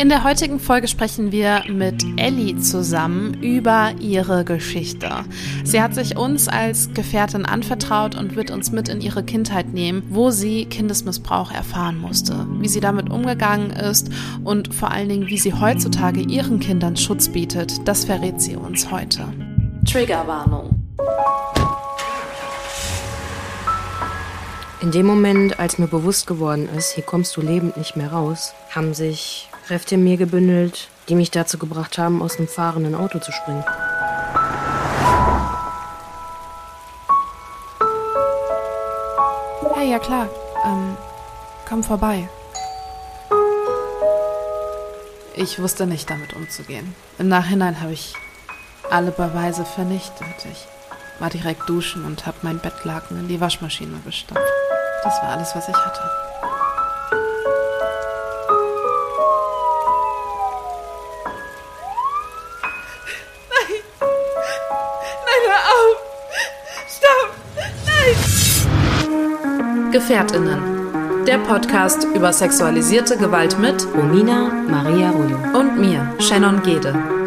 In der heutigen Folge sprechen wir mit Ellie zusammen über ihre Geschichte. Sie hat sich uns als Gefährtin anvertraut und wird uns mit in ihre Kindheit nehmen, wo sie Kindesmissbrauch erfahren musste, wie sie damit umgegangen ist und vor allen Dingen, wie sie heutzutage ihren Kindern Schutz bietet. Das verrät sie uns heute. Triggerwarnung. In dem Moment, als mir bewusst geworden ist, hier kommst du lebend nicht mehr raus, haben sich Kräfte in mir gebündelt, die mich dazu gebracht haben, aus einem fahrenden Auto zu springen. Hey, ja klar. Ähm, komm vorbei. Ich wusste nicht, damit umzugehen. Im Nachhinein habe ich alle Beweise vernichtet. Ich war direkt duschen und habe mein Bettlaken in die Waschmaschine gestopft. Das war alles, was ich hatte. Gefährtinnen. Der Podcast über sexualisierte Gewalt mit Romina Maria Rollo und mir, Shannon Gede.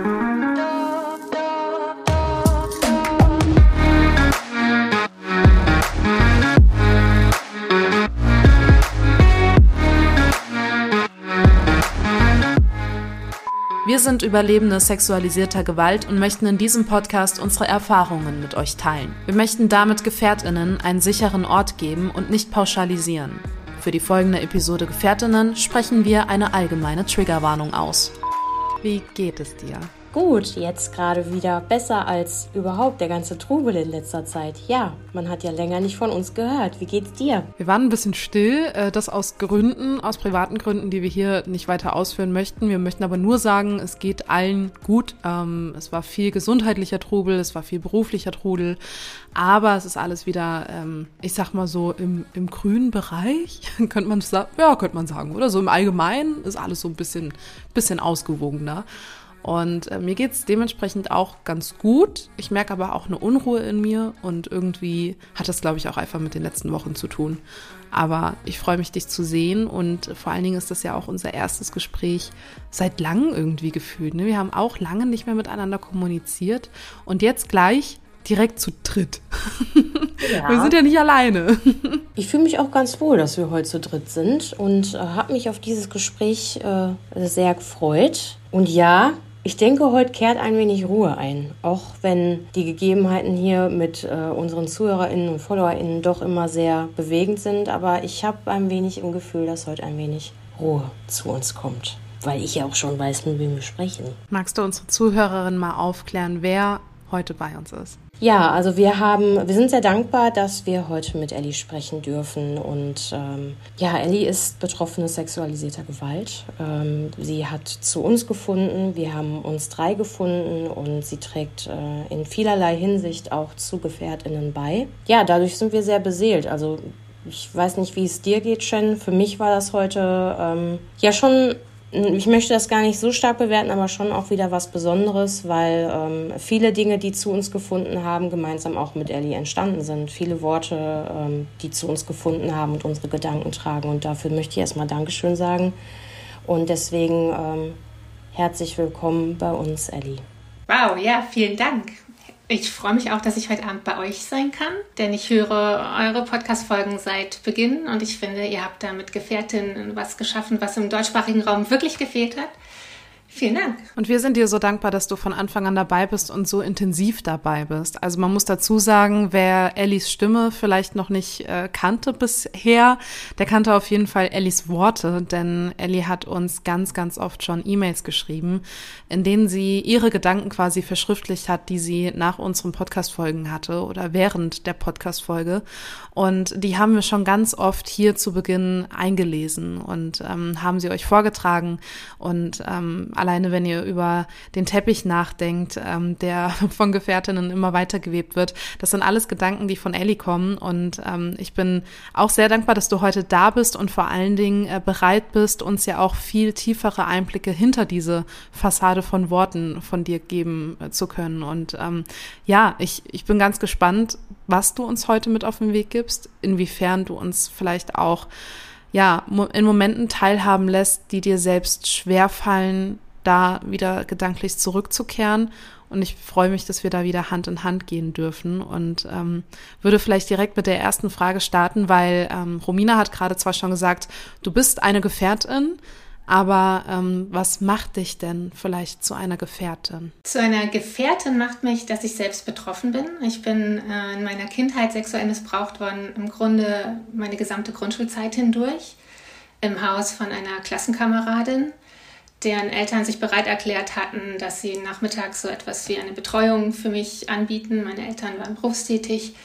Wir sind Überlebende sexualisierter Gewalt und möchten in diesem Podcast unsere Erfahrungen mit euch teilen. Wir möchten damit Gefährtinnen einen sicheren Ort geben und nicht pauschalisieren. Für die folgende Episode Gefährtinnen sprechen wir eine allgemeine Triggerwarnung aus. Wie geht es dir? Gut, jetzt gerade wieder besser als überhaupt der ganze Trubel in letzter Zeit. Ja, man hat ja länger nicht von uns gehört. Wie geht's dir? Wir waren ein bisschen still, äh, das aus Gründen, aus privaten Gründen, die wir hier nicht weiter ausführen möchten. Wir möchten aber nur sagen, es geht allen gut. Ähm, es war viel gesundheitlicher Trubel, es war viel beruflicher Trubel, aber es ist alles wieder, ähm, ich sag mal so, im, im grünen Bereich, könnte man sagen, ja, könnte man sagen, oder so im Allgemeinen ist alles so ein bisschen, bisschen ausgewogener. Und äh, mir geht's dementsprechend auch ganz gut. Ich merke aber auch eine Unruhe in mir und irgendwie hat das, glaube ich, auch einfach mit den letzten Wochen zu tun. Aber ich freue mich, dich zu sehen und vor allen Dingen ist das ja auch unser erstes Gespräch seit langem irgendwie gefühlt. Ne? Wir haben auch lange nicht mehr miteinander kommuniziert und jetzt gleich direkt zu dritt. Ja. Wir sind ja nicht alleine. Ich fühle mich auch ganz wohl, dass wir heute zu dritt sind und äh, habe mich auf dieses Gespräch äh, sehr gefreut. Und ja, ich denke, heute kehrt ein wenig Ruhe ein, auch wenn die Gegebenheiten hier mit äh, unseren ZuhörerInnen und FollowerInnen doch immer sehr bewegend sind. Aber ich habe ein wenig im Gefühl, dass heute ein wenig Ruhe zu uns kommt, weil ich ja auch schon weiß, mit wem wir sprechen. Magst du unsere Zuhörerinnen mal aufklären, wer heute bei uns ist? Ja, also wir haben, wir sind sehr dankbar, dass wir heute mit Ellie sprechen dürfen. Und ähm, ja, Ellie ist betroffene sexualisierter Gewalt. Ähm, sie hat zu uns gefunden, wir haben uns drei gefunden und sie trägt äh, in vielerlei Hinsicht auch zu GefährtInnen bei. Ja, dadurch sind wir sehr beseelt. Also ich weiß nicht, wie es dir geht, Shen. Für mich war das heute ähm, ja schon ich möchte das gar nicht so stark bewerten, aber schon auch wieder was Besonderes, weil ähm, viele Dinge, die zu uns gefunden haben, gemeinsam auch mit Ellie entstanden sind. Viele Worte, ähm, die zu uns gefunden haben und unsere Gedanken tragen. Und dafür möchte ich erstmal Dankeschön sagen. Und deswegen ähm, herzlich willkommen bei uns, Ellie. Wow, ja, vielen Dank. Ich freue mich auch, dass ich heute Abend bei euch sein kann, denn ich höre eure Podcast-Folgen seit Beginn und ich finde, ihr habt da mit Gefährtin was geschaffen, was im deutschsprachigen Raum wirklich gefehlt hat. Vielen Dank. Und wir sind dir so dankbar, dass du von Anfang an dabei bist und so intensiv dabei bist. Also man muss dazu sagen, wer Ellis Stimme vielleicht noch nicht äh, kannte bisher, der kannte auf jeden Fall Ellis Worte, denn Ellie hat uns ganz, ganz oft schon E-Mails geschrieben, in denen sie ihre Gedanken quasi verschriftlicht hat, die sie nach unseren Podcast-Folgen hatte oder während der Podcast-Folge. Und die haben wir schon ganz oft hier zu Beginn eingelesen und ähm, haben sie euch vorgetragen und ähm, alleine wenn ihr über den Teppich nachdenkt, ähm, der von Gefährtinnen immer weiter gewebt wird. Das sind alles Gedanken, die von Ellie kommen und ähm, ich bin auch sehr dankbar, dass du heute da bist und vor allen Dingen äh, bereit bist, uns ja auch viel tiefere Einblicke hinter diese Fassade von Worten von dir geben äh, zu können. Und ähm, ja, ich, ich bin ganz gespannt, was du uns heute mit auf den Weg gibst, inwiefern du uns vielleicht auch ja, in Momenten teilhaben lässt, die dir selbst schwerfallen, da wieder gedanklich zurückzukehren. Und ich freue mich, dass wir da wieder Hand in Hand gehen dürfen und ähm, würde vielleicht direkt mit der ersten Frage starten, weil ähm, Romina hat gerade zwar schon gesagt, du bist eine Gefährtin, aber ähm, was macht dich denn vielleicht zu einer Gefährtin? Zu einer Gefährtin macht mich, dass ich selbst betroffen bin. Ich bin äh, in meiner Kindheit sexuell missbraucht worden, im Grunde meine gesamte Grundschulzeit hindurch, im Haus von einer Klassenkameradin deren Eltern sich bereit erklärt hatten, dass sie nachmittags so etwas wie eine Betreuung für mich anbieten. Meine Eltern waren berufstätig.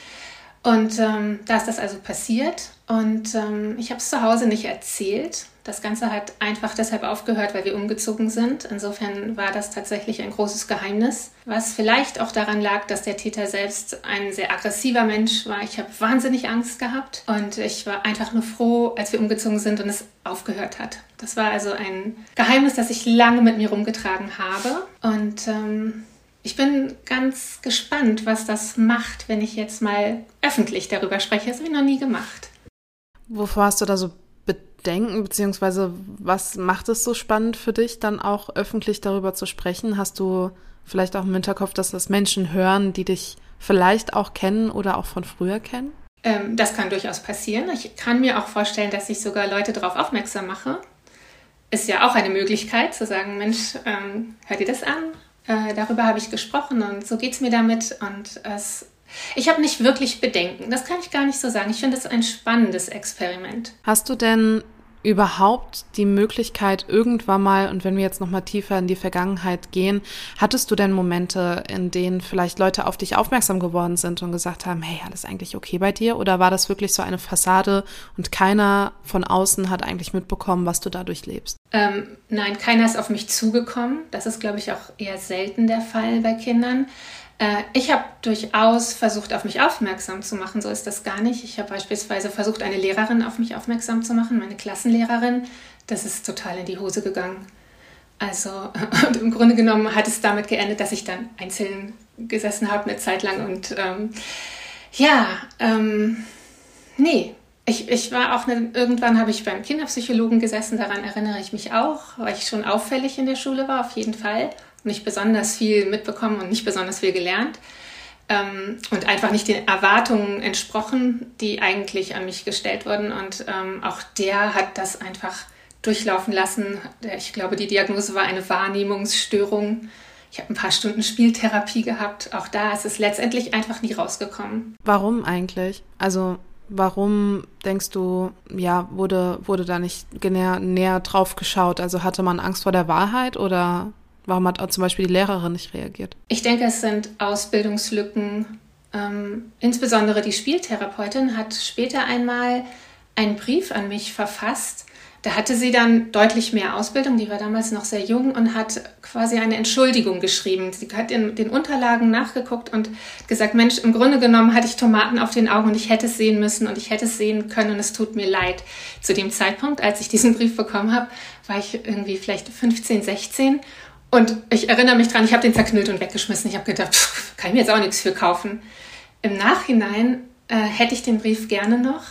Und ähm, da ist das also passiert. Und ähm, ich habe es zu Hause nicht erzählt. Das Ganze hat einfach deshalb aufgehört, weil wir umgezogen sind. Insofern war das tatsächlich ein großes Geheimnis, was vielleicht auch daran lag, dass der Täter selbst ein sehr aggressiver Mensch war. Ich habe wahnsinnig Angst gehabt und ich war einfach nur froh, als wir umgezogen sind und es aufgehört hat. Das war also ein Geheimnis, das ich lange mit mir rumgetragen habe. Und ähm, ich bin ganz gespannt, was das macht, wenn ich jetzt mal öffentlich darüber spreche. Das habe ich noch nie gemacht. Wovor hast du da so Bedenken, beziehungsweise was macht es so spannend für dich, dann auch öffentlich darüber zu sprechen? Hast du vielleicht auch im Hinterkopf, dass das Menschen hören, die dich vielleicht auch kennen oder auch von früher kennen? Ähm, das kann durchaus passieren. Ich kann mir auch vorstellen, dass ich sogar Leute darauf aufmerksam mache. Ist ja auch eine Möglichkeit zu sagen, Mensch, ähm, hör dir das an. Äh, darüber habe ich gesprochen und so geht es mir damit. Und es ich habe nicht wirklich Bedenken. Das kann ich gar nicht so sagen. Ich finde es ein spannendes Experiment. Hast du denn überhaupt die Möglichkeit irgendwann mal, und wenn wir jetzt nochmal tiefer in die Vergangenheit gehen, hattest du denn Momente, in denen vielleicht Leute auf dich aufmerksam geworden sind und gesagt haben, hey, alles eigentlich okay bei dir? Oder war das wirklich so eine Fassade und keiner von außen hat eigentlich mitbekommen, was du dadurch lebst? Ähm, nein, keiner ist auf mich zugekommen. Das ist, glaube ich, auch eher selten der Fall bei Kindern. Äh, ich habe durchaus versucht, auf mich aufmerksam zu machen. So ist das gar nicht. Ich habe beispielsweise versucht, eine Lehrerin auf mich aufmerksam zu machen, meine Klassenlehrerin. Das ist total in die Hose gegangen. Also und im Grunde genommen hat es damit geendet, dass ich dann einzeln gesessen habe eine Zeit lang und ähm, ja, ähm, nee. Ich, ich war auch, eine, irgendwann habe ich beim Kinderpsychologen gesessen, daran erinnere ich mich auch, weil ich schon auffällig in der Schule war, auf jeden Fall nicht besonders viel mitbekommen und nicht besonders viel gelernt ähm, und einfach nicht den Erwartungen entsprochen, die eigentlich an mich gestellt wurden. Und ähm, auch der hat das einfach durchlaufen lassen. Ich glaube, die Diagnose war eine Wahrnehmungsstörung. Ich habe ein paar Stunden Spieltherapie gehabt. Auch da ist es letztendlich einfach nie rausgekommen. Warum eigentlich? Also warum denkst du, ja, wurde, wurde da nicht näher, näher drauf geschaut? Also hatte man Angst vor der Wahrheit oder Warum hat auch zum Beispiel die Lehrerin nicht reagiert? Ich denke, es sind Ausbildungslücken. Ähm, insbesondere die Spieltherapeutin hat später einmal einen Brief an mich verfasst. Da hatte sie dann deutlich mehr Ausbildung, die war damals noch sehr jung und hat quasi eine Entschuldigung geschrieben. Sie hat in den Unterlagen nachgeguckt und gesagt, Mensch, im Grunde genommen hatte ich Tomaten auf den Augen und ich hätte es sehen müssen und ich hätte es sehen können und es tut mir leid. Zu dem Zeitpunkt, als ich diesen Brief bekommen habe, war ich irgendwie vielleicht 15, 16 und ich erinnere mich dran, ich habe den zerknüllt und weggeschmissen. Ich habe gedacht, pff, kann ich mir jetzt auch nichts für kaufen. Im Nachhinein äh, hätte ich den Brief gerne noch.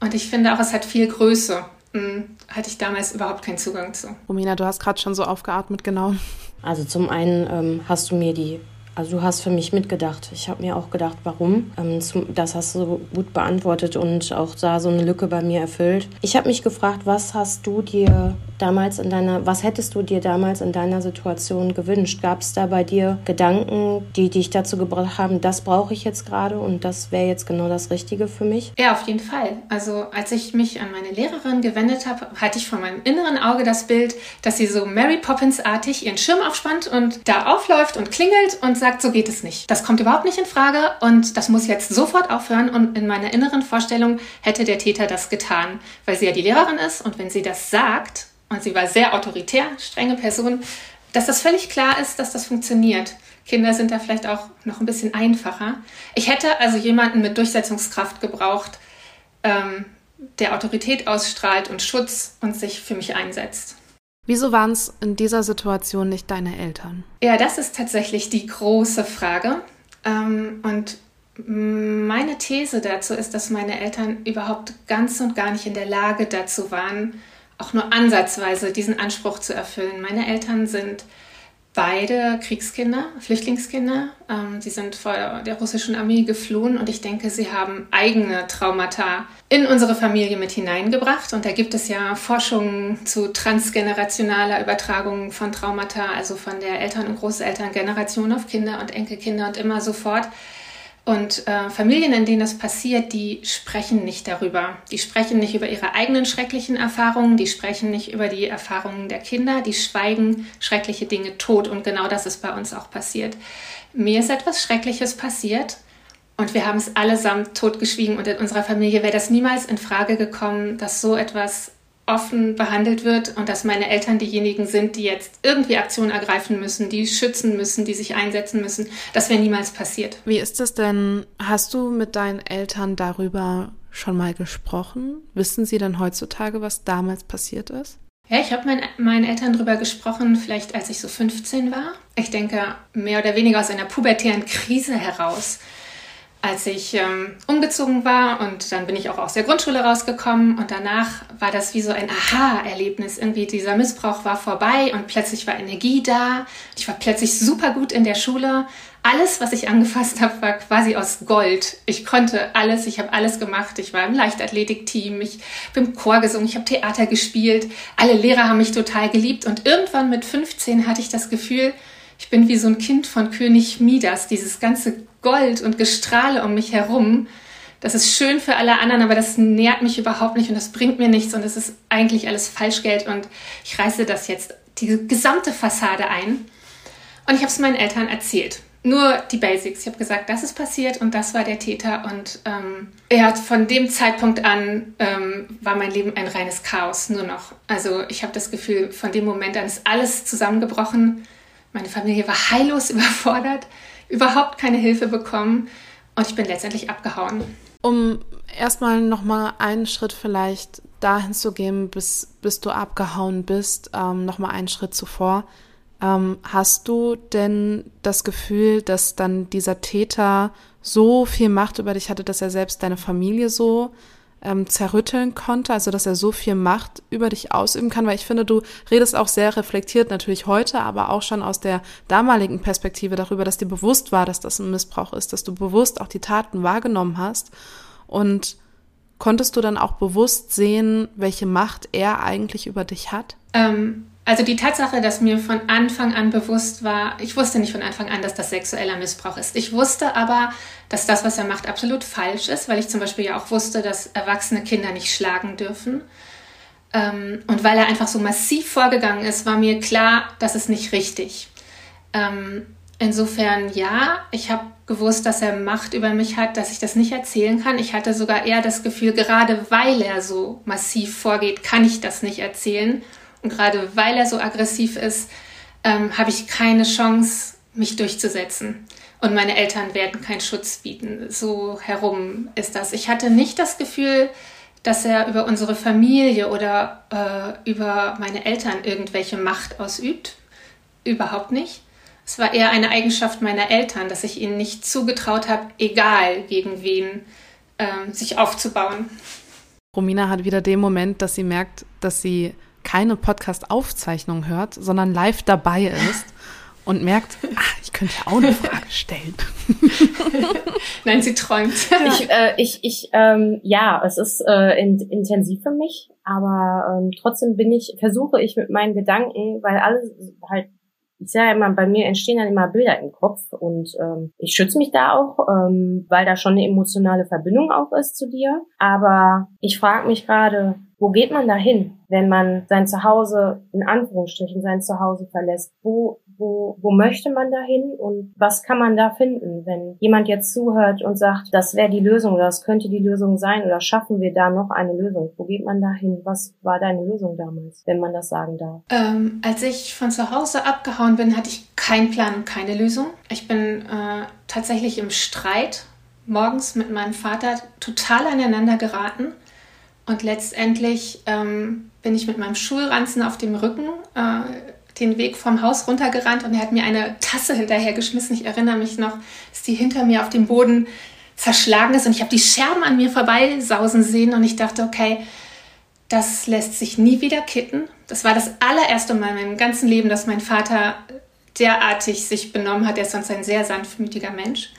Und ich finde auch, es hat viel Größe. Hm, hatte ich damals überhaupt keinen Zugang zu. Romina, du hast gerade schon so aufgeatmet, genau. Also zum einen ähm, hast du mir die also du hast für mich mitgedacht. Ich habe mir auch gedacht, warum. Ähm, das hast du gut beantwortet und auch da so eine Lücke bei mir erfüllt. Ich habe mich gefragt, was hast du dir damals in deiner, was hättest du dir damals in deiner Situation gewünscht? Gab es da bei dir Gedanken, die dich dazu gebracht haben, das brauche ich jetzt gerade und das wäre jetzt genau das Richtige für mich? Ja, auf jeden Fall. Also als ich mich an meine Lehrerin gewendet habe, hatte ich vor meinem inneren Auge das Bild, dass sie so Mary Poppins-artig ihren Schirm aufspannt und da aufläuft und klingelt und sagt, so geht es nicht. Das kommt überhaupt nicht in Frage und das muss jetzt sofort aufhören. Und in meiner inneren Vorstellung hätte der Täter das getan, weil sie ja die Lehrerin ist und wenn sie das sagt, und sie war sehr autoritär, strenge Person, dass das völlig klar ist, dass das funktioniert. Kinder sind da vielleicht auch noch ein bisschen einfacher. Ich hätte also jemanden mit Durchsetzungskraft gebraucht, ähm, der Autorität ausstrahlt und Schutz und sich für mich einsetzt. Wieso waren es in dieser Situation nicht deine Eltern? Ja, das ist tatsächlich die große Frage. Ähm, und Meine These dazu ist, dass meine Eltern überhaupt ganz und gar nicht in der Lage dazu waren, auch nur ansatzweise diesen Anspruch zu erfüllen. Meine Eltern sind beide Kriegskinder, Flüchtlingskinder. Ähm, sie sind vor der russischen Armee geflohen und ich denke, sie haben eigene Traumata in unsere Familie mit hineingebracht. Und da gibt es ja Forschungen zu transgenerationaler Übertragung von Traumata, also von der Eltern- und Großelterngeneration auf Kinder und Enkelkinder und immer so fort. Und äh, Familien, in denen das passiert, die sprechen nicht darüber. Die sprechen nicht über ihre eigenen schrecklichen Erfahrungen, die sprechen nicht über die Erfahrungen der Kinder, die schweigen schreckliche Dinge tot. Und genau das ist bei uns auch passiert. Mir ist etwas Schreckliches passiert und wir haben es allesamt totgeschwiegen. Und in unserer Familie wäre das niemals in Frage gekommen, dass so etwas offen behandelt wird und dass meine Eltern diejenigen sind, die jetzt irgendwie Aktionen ergreifen müssen, die schützen müssen, die sich einsetzen müssen. Das wäre niemals passiert. Wie ist es denn? Hast du mit deinen Eltern darüber schon mal gesprochen? Wissen sie denn heutzutage, was damals passiert ist? Ja, ich habe mein, meinen Eltern darüber gesprochen, vielleicht als ich so 15 war. Ich denke, mehr oder weniger aus einer pubertären Krise heraus als ich ähm, umgezogen war und dann bin ich auch aus der Grundschule rausgekommen und danach war das wie so ein Aha-Erlebnis. Irgendwie dieser Missbrauch war vorbei und plötzlich war Energie da. Ich war plötzlich super gut in der Schule. Alles, was ich angefasst habe, war quasi aus Gold. Ich konnte alles, ich habe alles gemacht. Ich war im Leichtathletikteam, ich bin im Chor gesungen, ich habe Theater gespielt. Alle Lehrer haben mich total geliebt und irgendwann mit 15 hatte ich das Gefühl, ich bin wie so ein Kind von König Midas. Dieses ganze Gold und Gestrahle um mich herum. Das ist schön für alle anderen, aber das nährt mich überhaupt nicht und das bringt mir nichts und es ist eigentlich alles Falschgeld und ich reiße das jetzt, die gesamte Fassade ein. Und ich habe es meinen Eltern erzählt. Nur die Basics. Ich habe gesagt, das ist passiert und das war der Täter. Und ähm, ja, von dem Zeitpunkt an ähm, war mein Leben ein reines Chaos, nur noch. Also ich habe das Gefühl, von dem Moment an ist alles zusammengebrochen. Meine Familie war heillos überfordert überhaupt keine Hilfe bekommen und ich bin letztendlich abgehauen. Um erstmal nochmal einen Schritt vielleicht dahin zu gehen, bis, bis du abgehauen bist, ähm, nochmal einen Schritt zuvor. Ähm, hast du denn das Gefühl, dass dann dieser Täter so viel Macht über dich hatte, dass er selbst deine Familie so ähm, zerrütteln konnte, also dass er so viel Macht über dich ausüben kann, weil ich finde, du redest auch sehr reflektiert natürlich heute, aber auch schon aus der damaligen Perspektive darüber, dass dir bewusst war, dass das ein Missbrauch ist, dass du bewusst auch die Taten wahrgenommen hast und konntest du dann auch bewusst sehen, welche Macht er eigentlich über dich hat? Ähm, also die Tatsache, dass mir von Anfang an bewusst war, ich wusste nicht von Anfang an, dass das sexueller Missbrauch ist. Ich wusste aber, dass das, was er macht, absolut falsch ist, weil ich zum Beispiel ja auch wusste, dass erwachsene Kinder nicht schlagen dürfen. Ähm, und weil er einfach so massiv vorgegangen ist, war mir klar, das ist nicht richtig. Ähm, insofern ja, ich habe gewusst, dass er Macht über mich hat, dass ich das nicht erzählen kann. Ich hatte sogar eher das Gefühl, gerade weil er so massiv vorgeht, kann ich das nicht erzählen. Und gerade weil er so aggressiv ist, ähm, habe ich keine Chance, mich durchzusetzen. Und meine Eltern werden keinen Schutz bieten. So herum ist das. Ich hatte nicht das Gefühl, dass er über unsere Familie oder äh, über meine Eltern irgendwelche Macht ausübt. Überhaupt nicht. Es war eher eine Eigenschaft meiner Eltern, dass ich ihnen nicht zugetraut habe, egal gegen wen, äh, sich aufzubauen. Romina hat wieder den Moment, dass sie merkt, dass sie keine Podcast-Aufzeichnung hört, sondern live dabei ist und merkt, ach, ich könnte ja auch eine Frage stellen. Nein, sie träumt. ich, äh, ich, ich ähm, ja, es ist äh, in, intensiv für mich, aber ähm, trotzdem bin ich, versuche ich mit meinen Gedanken, weil alles halt ich sage immer, bei mir entstehen dann immer Bilder im Kopf und ähm, ich schütze mich da auch, ähm, weil da schon eine emotionale Verbindung auch ist zu dir. Aber ich frage mich gerade, wo geht man da hin, wenn man sein Zuhause, in Anführungsstrichen, sein Zuhause verlässt? Wo, wo, wo möchte man da hin und was kann man da finden, wenn jemand jetzt zuhört und sagt, das wäre die Lösung oder das könnte die Lösung sein oder schaffen wir da noch eine Lösung? Wo geht man da hin? Was war deine Lösung damals, wenn man das sagen darf? Ähm, als ich von zu Hause abgehauen bin, hatte ich keinen Plan und keine Lösung. Ich bin äh, tatsächlich im Streit morgens mit meinem Vater total aneinander geraten und letztendlich ähm, bin ich mit meinem Schulranzen auf dem Rücken äh, den Weg vom Haus runtergerannt und er hat mir eine Tasse hinterhergeschmissen. Ich erinnere mich noch, dass die hinter mir auf dem Boden zerschlagen ist und ich habe die Scherben an mir vorbeisausen sehen und ich dachte, okay, das lässt sich nie wieder kitten. Das war das allererste Mal in meinem ganzen Leben, dass mein Vater derartig sich benommen hat. Er ist sonst ein sehr sanftmütiger Mensch.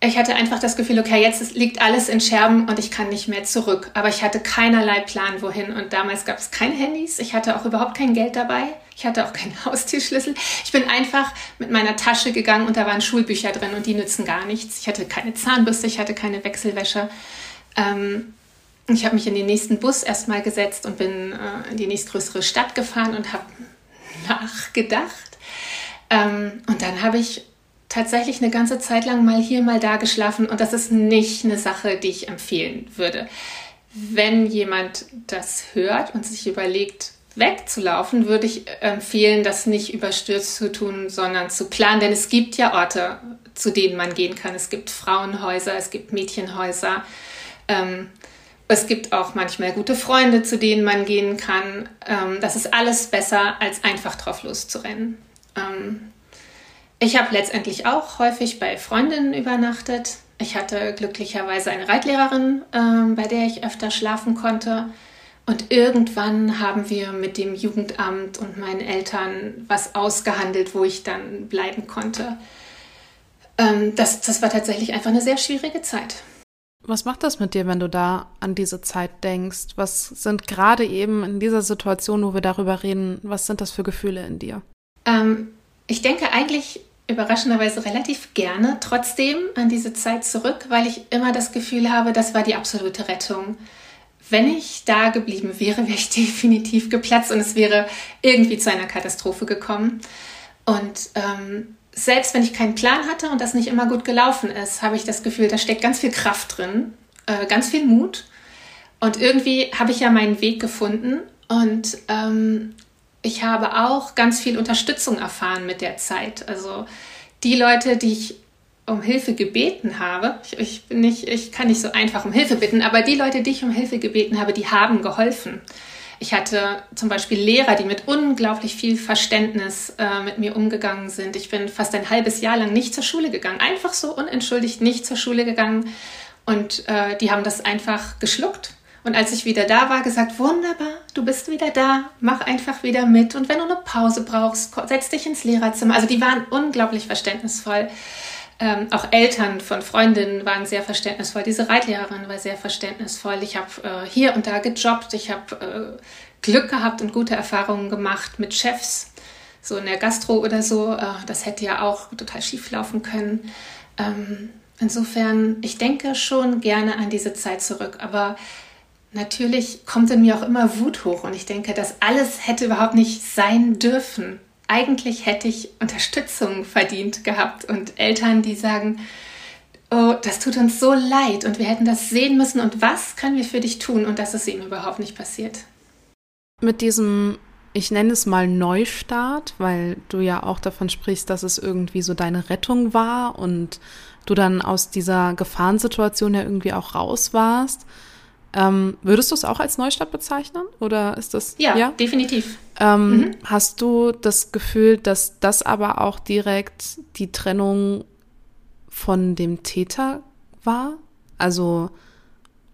Ich hatte einfach das Gefühl, okay, jetzt liegt alles in Scherben und ich kann nicht mehr zurück. Aber ich hatte keinerlei Plan, wohin. Und damals gab es keine Handys. Ich hatte auch überhaupt kein Geld dabei. Ich hatte auch keinen Haustierschlüssel. Ich bin einfach mit meiner Tasche gegangen und da waren Schulbücher drin und die nützen gar nichts. Ich hatte keine Zahnbürste, ich hatte keine Wechselwäsche. Ähm, ich habe mich in den nächsten Bus erstmal gesetzt und bin äh, in die nächstgrößere Stadt gefahren und habe nachgedacht. Ähm, und dann habe ich tatsächlich eine ganze Zeit lang mal hier, mal da geschlafen und das ist nicht eine Sache, die ich empfehlen würde. Wenn jemand das hört und sich überlegt, wegzulaufen, würde ich empfehlen, das nicht überstürzt zu tun, sondern zu planen, denn es gibt ja Orte, zu denen man gehen kann. Es gibt Frauenhäuser, es gibt Mädchenhäuser. Ähm, es gibt auch manchmal gute Freunde, zu denen man gehen kann. Ähm, das ist alles besser, als einfach drauf loszurennen. Ähm, ich habe letztendlich auch häufig bei Freundinnen übernachtet. Ich hatte glücklicherweise eine Reitlehrerin, äh, bei der ich öfter schlafen konnte. Und irgendwann haben wir mit dem Jugendamt und meinen Eltern was ausgehandelt, wo ich dann bleiben konnte. Ähm, das, das war tatsächlich einfach eine sehr schwierige Zeit. Was macht das mit dir, wenn du da an diese Zeit denkst? Was sind gerade eben in dieser Situation, wo wir darüber reden, was sind das für Gefühle in dir? Ähm, ich denke eigentlich überraschenderweise relativ gerne trotzdem an diese Zeit zurück, weil ich immer das Gefühl habe, das war die absolute Rettung. Wenn ich da geblieben wäre, wäre ich definitiv geplatzt und es wäre irgendwie zu einer Katastrophe gekommen. Und ähm, selbst wenn ich keinen Plan hatte und das nicht immer gut gelaufen ist, habe ich das Gefühl, da steckt ganz viel Kraft drin, äh, ganz viel Mut. Und irgendwie habe ich ja meinen Weg gefunden und ähm, ich habe auch ganz viel Unterstützung erfahren mit der Zeit. Also die Leute, die ich um Hilfe gebeten habe, ich, ich, bin nicht, ich kann nicht so einfach um Hilfe bitten, aber die Leute, die ich um Hilfe gebeten habe, die haben geholfen. Ich hatte zum Beispiel Lehrer, die mit unglaublich viel Verständnis äh, mit mir umgegangen sind. Ich bin fast ein halbes Jahr lang nicht zur Schule gegangen, einfach so unentschuldigt nicht zur Schule gegangen. Und äh, die haben das einfach geschluckt und als ich wieder da war, gesagt, wunderbar, du bist wieder da, mach einfach wieder mit. Und wenn du eine Pause brauchst, setz dich ins Lehrerzimmer. Also die waren unglaublich verständnisvoll. Ähm, auch Eltern von Freundinnen waren sehr verständnisvoll. Diese Reitlehrerin war sehr verständnisvoll. Ich habe äh, hier und da gejobbt. Ich habe äh, Glück gehabt und gute Erfahrungen gemacht mit Chefs, so in der Gastro oder so. Äh, das hätte ja auch total schief laufen können. Ähm, insofern, ich denke schon gerne an diese Zeit zurück. Aber natürlich kommt in mir auch immer Wut hoch und ich denke, das alles hätte überhaupt nicht sein dürfen. Eigentlich hätte ich Unterstützung verdient gehabt und Eltern, die sagen, oh, das tut uns so leid und wir hätten das sehen müssen und was können wir für dich tun und das ist eben überhaupt nicht passiert. Mit diesem, ich nenne es mal Neustart, weil du ja auch davon sprichst, dass es irgendwie so deine Rettung war und du dann aus dieser Gefahrensituation ja irgendwie auch raus warst. Ähm, würdest du es auch als Neustart bezeichnen? Oder ist das? Ja, ja? definitiv. Ähm, mhm. Hast du das Gefühl, dass das aber auch direkt die Trennung von dem Täter war? Also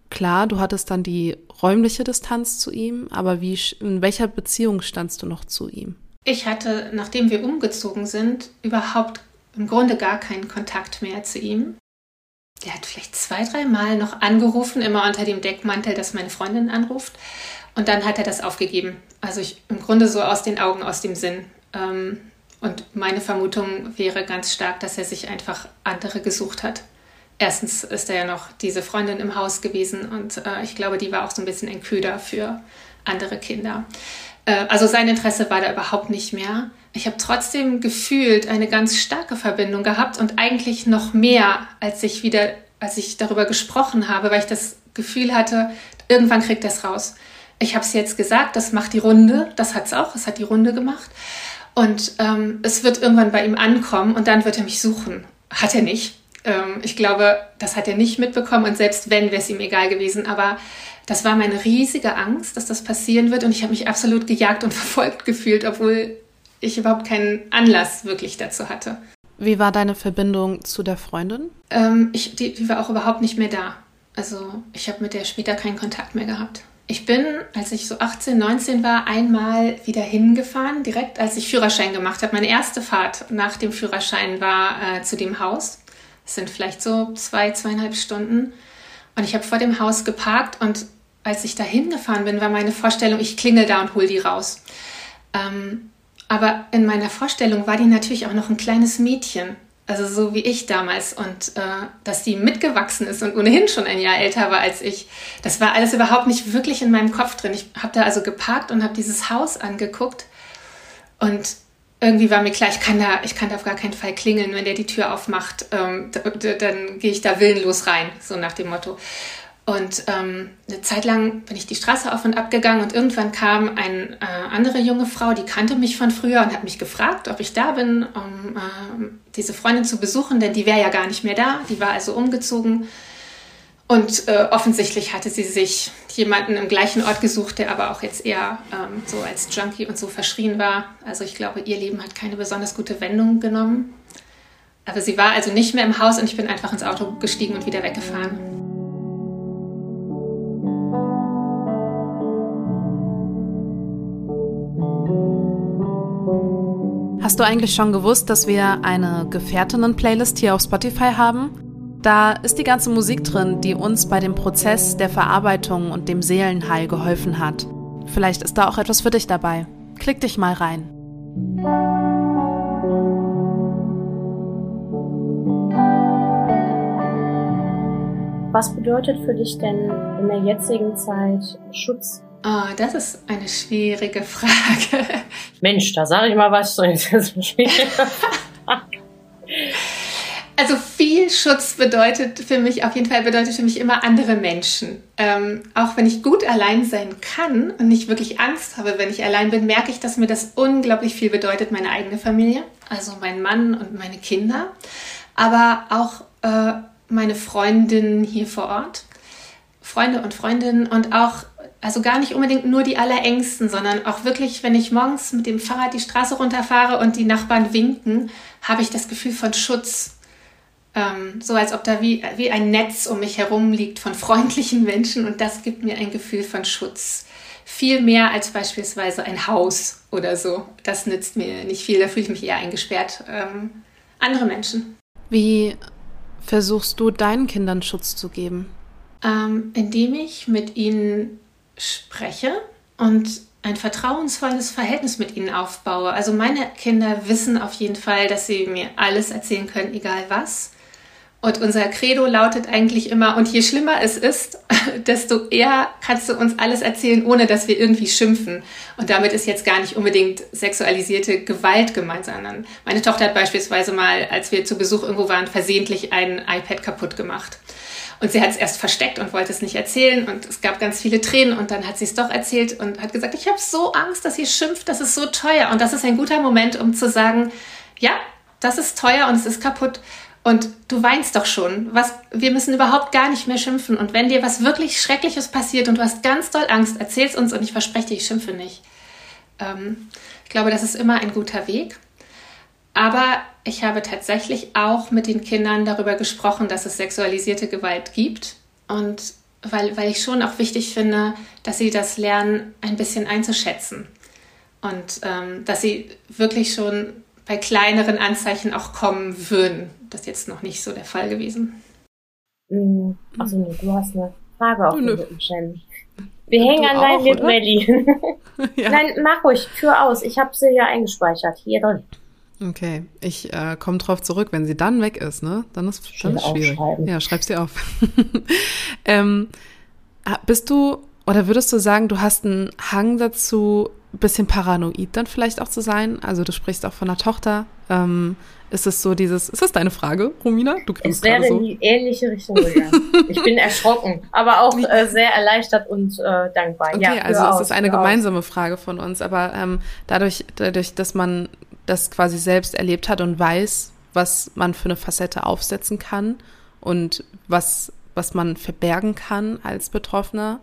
klar, du hattest dann die räumliche Distanz zu ihm, aber wie, in welcher Beziehung standst du noch zu ihm? Ich hatte, nachdem wir umgezogen sind, überhaupt im Grunde gar keinen Kontakt mehr zu ihm der hat vielleicht zwei, drei Mal noch angerufen, immer unter dem Deckmantel, dass meine Freundin anruft. Und dann hat er das aufgegeben. Also ich, im Grunde so aus den Augen, aus dem Sinn. Ähm, und meine Vermutung wäre ganz stark, dass er sich einfach andere gesucht hat. Erstens ist er ja noch diese Freundin im Haus gewesen und äh, ich glaube, die war auch so ein bisschen ein Köder für andere Kinder. Äh, also sein Interesse war da überhaupt nicht mehr ich habe trotzdem gefühlt eine ganz starke Verbindung gehabt und eigentlich noch mehr, als ich wieder, als ich darüber gesprochen habe, weil ich das Gefühl hatte, irgendwann kriegt das raus. Ich habe es jetzt gesagt, das macht die Runde, das hat es auch, es hat die Runde gemacht. Und ähm, es wird irgendwann bei ihm ankommen und dann wird er mich suchen. Hat er nicht. Ähm, ich glaube, das hat er nicht mitbekommen und selbst wenn, wäre es ihm egal gewesen. Aber das war meine riesige Angst, dass das passieren wird und ich habe mich absolut gejagt und verfolgt gefühlt, obwohl ich überhaupt keinen Anlass wirklich dazu hatte. Wie war deine Verbindung zu der Freundin? Ähm, ich, die, die war auch überhaupt nicht mehr da. Also ich habe mit der später keinen Kontakt mehr gehabt. Ich bin, als ich so 18, 19 war, einmal wieder hingefahren, direkt als ich Führerschein gemacht habe. Meine erste Fahrt nach dem Führerschein war äh, zu dem Haus. Es sind vielleicht so zwei, zweieinhalb Stunden. Und ich habe vor dem Haus geparkt und als ich da hingefahren bin, war meine Vorstellung, ich klingel da und hol die raus. Ähm, aber in meiner Vorstellung war die natürlich auch noch ein kleines Mädchen. Also so wie ich damals. Und äh, dass die mitgewachsen ist und ohnehin schon ein Jahr älter war als ich, das war alles überhaupt nicht wirklich in meinem Kopf drin. Ich habe da also geparkt und habe dieses Haus angeguckt. Und irgendwie war mir klar, ich kann da, ich kann da auf gar keinen Fall klingeln, wenn der die Tür aufmacht, ähm, dann gehe ich da willenlos rein, so nach dem Motto. Und ähm, eine Zeit lang bin ich die Straße auf und ab gegangen und irgendwann kam eine äh, andere junge Frau, die kannte mich von früher und hat mich gefragt, ob ich da bin, um äh, diese Freundin zu besuchen, denn die wäre ja gar nicht mehr da. Die war also umgezogen. Und äh, offensichtlich hatte sie sich jemanden im gleichen Ort gesucht, der aber auch jetzt eher ähm, so als Junkie und so verschrien war. Also ich glaube, ihr Leben hat keine besonders gute Wendung genommen. Aber sie war also nicht mehr im Haus und ich bin einfach ins Auto gestiegen und wieder weggefahren. Hast du eigentlich schon gewusst, dass wir eine Gefährtinnen-Playlist hier auf Spotify haben? Da ist die ganze Musik drin, die uns bei dem Prozess der Verarbeitung und dem Seelenheil geholfen hat. Vielleicht ist da auch etwas für dich dabei. Klick dich mal rein. Was bedeutet für dich denn in der jetzigen Zeit Schutz Oh, das ist eine schwierige Frage. Mensch, da sage ich mal was. also viel Schutz bedeutet für mich, auf jeden Fall bedeutet für mich immer andere Menschen. Ähm, auch wenn ich gut allein sein kann und nicht wirklich Angst habe, wenn ich allein bin, merke ich, dass mir das unglaublich viel bedeutet, meine eigene Familie, also mein Mann und meine Kinder, aber auch äh, meine Freundinnen hier vor Ort. Freunde und Freundinnen und auch also gar nicht unbedingt nur die Allerängsten, sondern auch wirklich, wenn ich morgens mit dem Fahrrad die Straße runterfahre und die Nachbarn winken, habe ich das Gefühl von Schutz. Ähm, so als ob da wie, wie ein Netz um mich herum liegt von freundlichen Menschen und das gibt mir ein Gefühl von Schutz. Viel mehr als beispielsweise ein Haus oder so. Das nützt mir nicht viel, da fühle ich mich eher eingesperrt. Ähm, andere Menschen. Wie versuchst du deinen Kindern Schutz zu geben? Ähm, indem ich mit ihnen spreche und ein vertrauensvolles Verhältnis mit ihnen aufbaue. Also meine Kinder wissen auf jeden Fall, dass sie mir alles erzählen können, egal was. Und unser Credo lautet eigentlich immer, und je schlimmer es ist, desto eher kannst du uns alles erzählen, ohne dass wir irgendwie schimpfen. Und damit ist jetzt gar nicht unbedingt sexualisierte Gewalt gemeint, sondern meine Tochter hat beispielsweise mal, als wir zu Besuch irgendwo waren, versehentlich ein iPad kaputt gemacht. Und sie hat es erst versteckt und wollte es nicht erzählen. Und es gab ganz viele Tränen. Und dann hat sie es doch erzählt und hat gesagt, ich habe so Angst, dass sie schimpft, das ist so teuer. Und das ist ein guter Moment, um zu sagen, ja, das ist teuer und es ist kaputt. Und du weinst doch schon. Was, wir müssen überhaupt gar nicht mehr schimpfen. Und wenn dir was wirklich Schreckliches passiert und du hast ganz doll Angst, erzähl's uns und ich verspreche dir, ich schimpfe nicht. Ähm, ich glaube, das ist immer ein guter Weg. Aber ich habe tatsächlich auch mit den Kindern darüber gesprochen, dass es sexualisierte Gewalt gibt. Und weil, weil ich schon auch wichtig finde, dass sie das lernen, ein bisschen einzuschätzen. Und ähm, dass sie wirklich schon bei kleineren Anzeichen auch kommen würden. Das ist jetzt noch nicht so der Fall gewesen. Mhm. Achso, nee, du hast eine Frage auf oh, den Lippen, Wir du hängen an deinen Lippen, Melli. ja. Nein, mach ruhig, führ aus. Ich habe sie ja eingespeichert, hier drin. Okay, ich äh, komme drauf zurück. Wenn sie dann weg ist, ne, dann ist, dann ist schwierig. Ja, schreib sie auf. ähm, bist du oder würdest du sagen, du hast einen Hang dazu, bisschen paranoid dann vielleicht auch zu sein? Also du sprichst auch von einer Tochter. Ähm, ist es so dieses, ist das deine Frage, Romina? Du es wäre so. in die ähnliche Richtung gegangen. ich bin erschrocken, aber auch äh, sehr erleichtert und äh, dankbar. Okay, ja, also aus, es ist eine gemeinsame aus. Frage von uns, aber ähm, dadurch, dadurch, dass man das quasi selbst erlebt hat und weiß, was man für eine Facette aufsetzen kann und was, was man verbergen kann als Betroffener,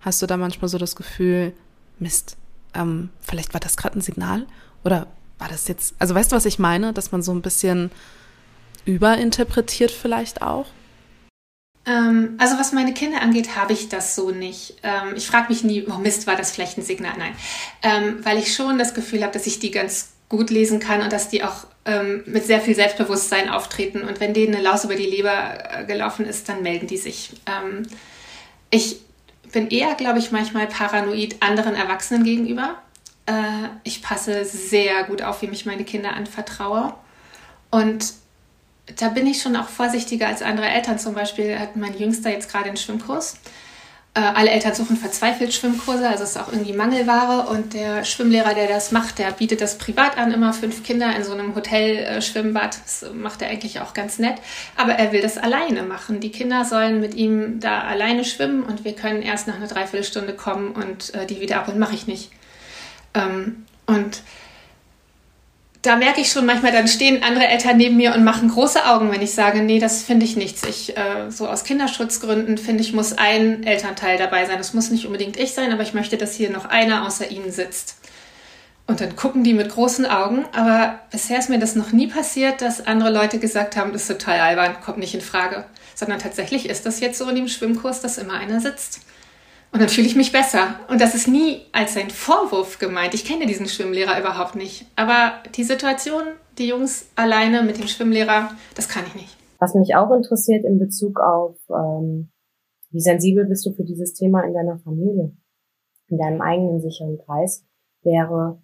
hast du da manchmal so das Gefühl, Mist, ähm, vielleicht war das gerade ein Signal oder war das jetzt, also weißt du, was ich meine, dass man so ein bisschen überinterpretiert vielleicht auch? Ähm, also was meine Kinder angeht, habe ich das so nicht. Ähm, ich frage mich nie, oh Mist, war das vielleicht ein Signal? Nein, ähm, weil ich schon das Gefühl habe, dass ich die ganz gut lesen kann und dass die auch ähm, mit sehr viel Selbstbewusstsein auftreten. Und wenn denen eine Laus über die Leber äh, gelaufen ist, dann melden die sich. Ähm, ich bin eher, glaube ich, manchmal paranoid anderen Erwachsenen gegenüber. Äh, ich passe sehr gut auf, wie mich meine Kinder anvertraue. Und da bin ich schon auch vorsichtiger als andere Eltern. Zum Beispiel hat mein Jüngster jetzt gerade einen Schwimmkurs. Äh, alle Eltern suchen verzweifelt Schwimmkurse, also es ist auch irgendwie Mangelware. Und der Schwimmlehrer, der das macht, der bietet das privat an, immer fünf Kinder in so einem Hotel-Schwimmbad. Das macht er eigentlich auch ganz nett. Aber er will das alleine machen. Die Kinder sollen mit ihm da alleine schwimmen und wir können erst nach einer Dreiviertelstunde kommen und äh, die wieder ab und mache ich nicht. Ähm, und da merke ich schon manchmal, dann stehen andere Eltern neben mir und machen große Augen, wenn ich sage, nee, das finde ich nichts. Ich, äh, so aus Kinderschutzgründen finde ich, muss ein Elternteil dabei sein. Das muss nicht unbedingt ich sein, aber ich möchte, dass hier noch einer außer ihnen sitzt. Und dann gucken die mit großen Augen. Aber bisher ist mir das noch nie passiert, dass andere Leute gesagt haben, das ist total albern, kommt nicht in Frage. Sondern tatsächlich ist das jetzt so in dem Schwimmkurs, dass immer einer sitzt. Und dann fühle ich mich besser. Und das ist nie als ein Vorwurf gemeint. Ich kenne diesen Schwimmlehrer überhaupt nicht. Aber die Situation, die Jungs alleine mit dem Schwimmlehrer, das kann ich nicht. Was mich auch interessiert in Bezug auf, ähm, wie sensibel bist du für dieses Thema in deiner Familie, in deinem eigenen sicheren Kreis, wäre,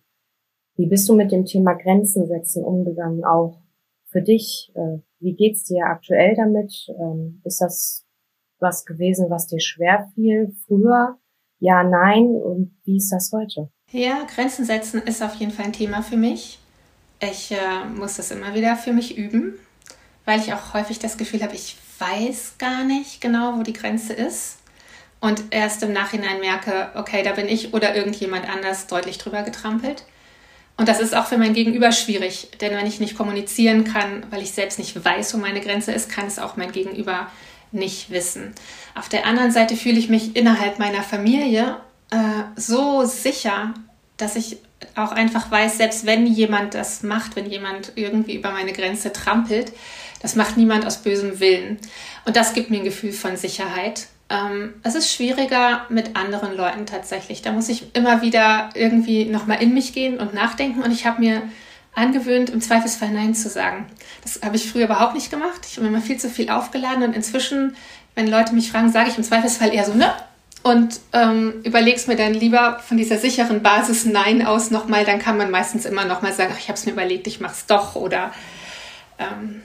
wie bist du mit dem Thema Grenzen setzen umgegangen, auch für dich? Äh, wie geht's dir aktuell damit? Ähm, ist das was gewesen, was dir schwer fiel früher? Ja, nein. Und wie ist das heute? Ja, Grenzen setzen ist auf jeden Fall ein Thema für mich. Ich äh, muss das immer wieder für mich üben, weil ich auch häufig das Gefühl habe, ich weiß gar nicht genau, wo die Grenze ist. Und erst im Nachhinein merke, okay, da bin ich oder irgendjemand anders deutlich drüber getrampelt. Und das ist auch für mein Gegenüber schwierig, denn wenn ich nicht kommunizieren kann, weil ich selbst nicht weiß, wo meine Grenze ist, kann es auch mein Gegenüber nicht wissen. Auf der anderen Seite fühle ich mich innerhalb meiner Familie äh, so sicher, dass ich auch einfach weiß, selbst wenn jemand das macht, wenn jemand irgendwie über meine Grenze trampelt, das macht niemand aus bösem Willen. Und das gibt mir ein Gefühl von Sicherheit. Ähm, es ist schwieriger mit anderen Leuten tatsächlich. Da muss ich immer wieder irgendwie nochmal in mich gehen und nachdenken. Und ich habe mir angewöhnt, im Zweifelsfall Nein zu sagen. Das habe ich früher überhaupt nicht gemacht. Ich habe immer viel zu viel aufgeladen und inzwischen, wenn Leute mich fragen, sage ich im Zweifelsfall eher so, ne? Und ähm, überleg's mir dann lieber von dieser sicheren Basis Nein aus nochmal, dann kann man meistens immer nochmal sagen, ach, ich habe es mir überlegt, ich mach's doch oder ähm,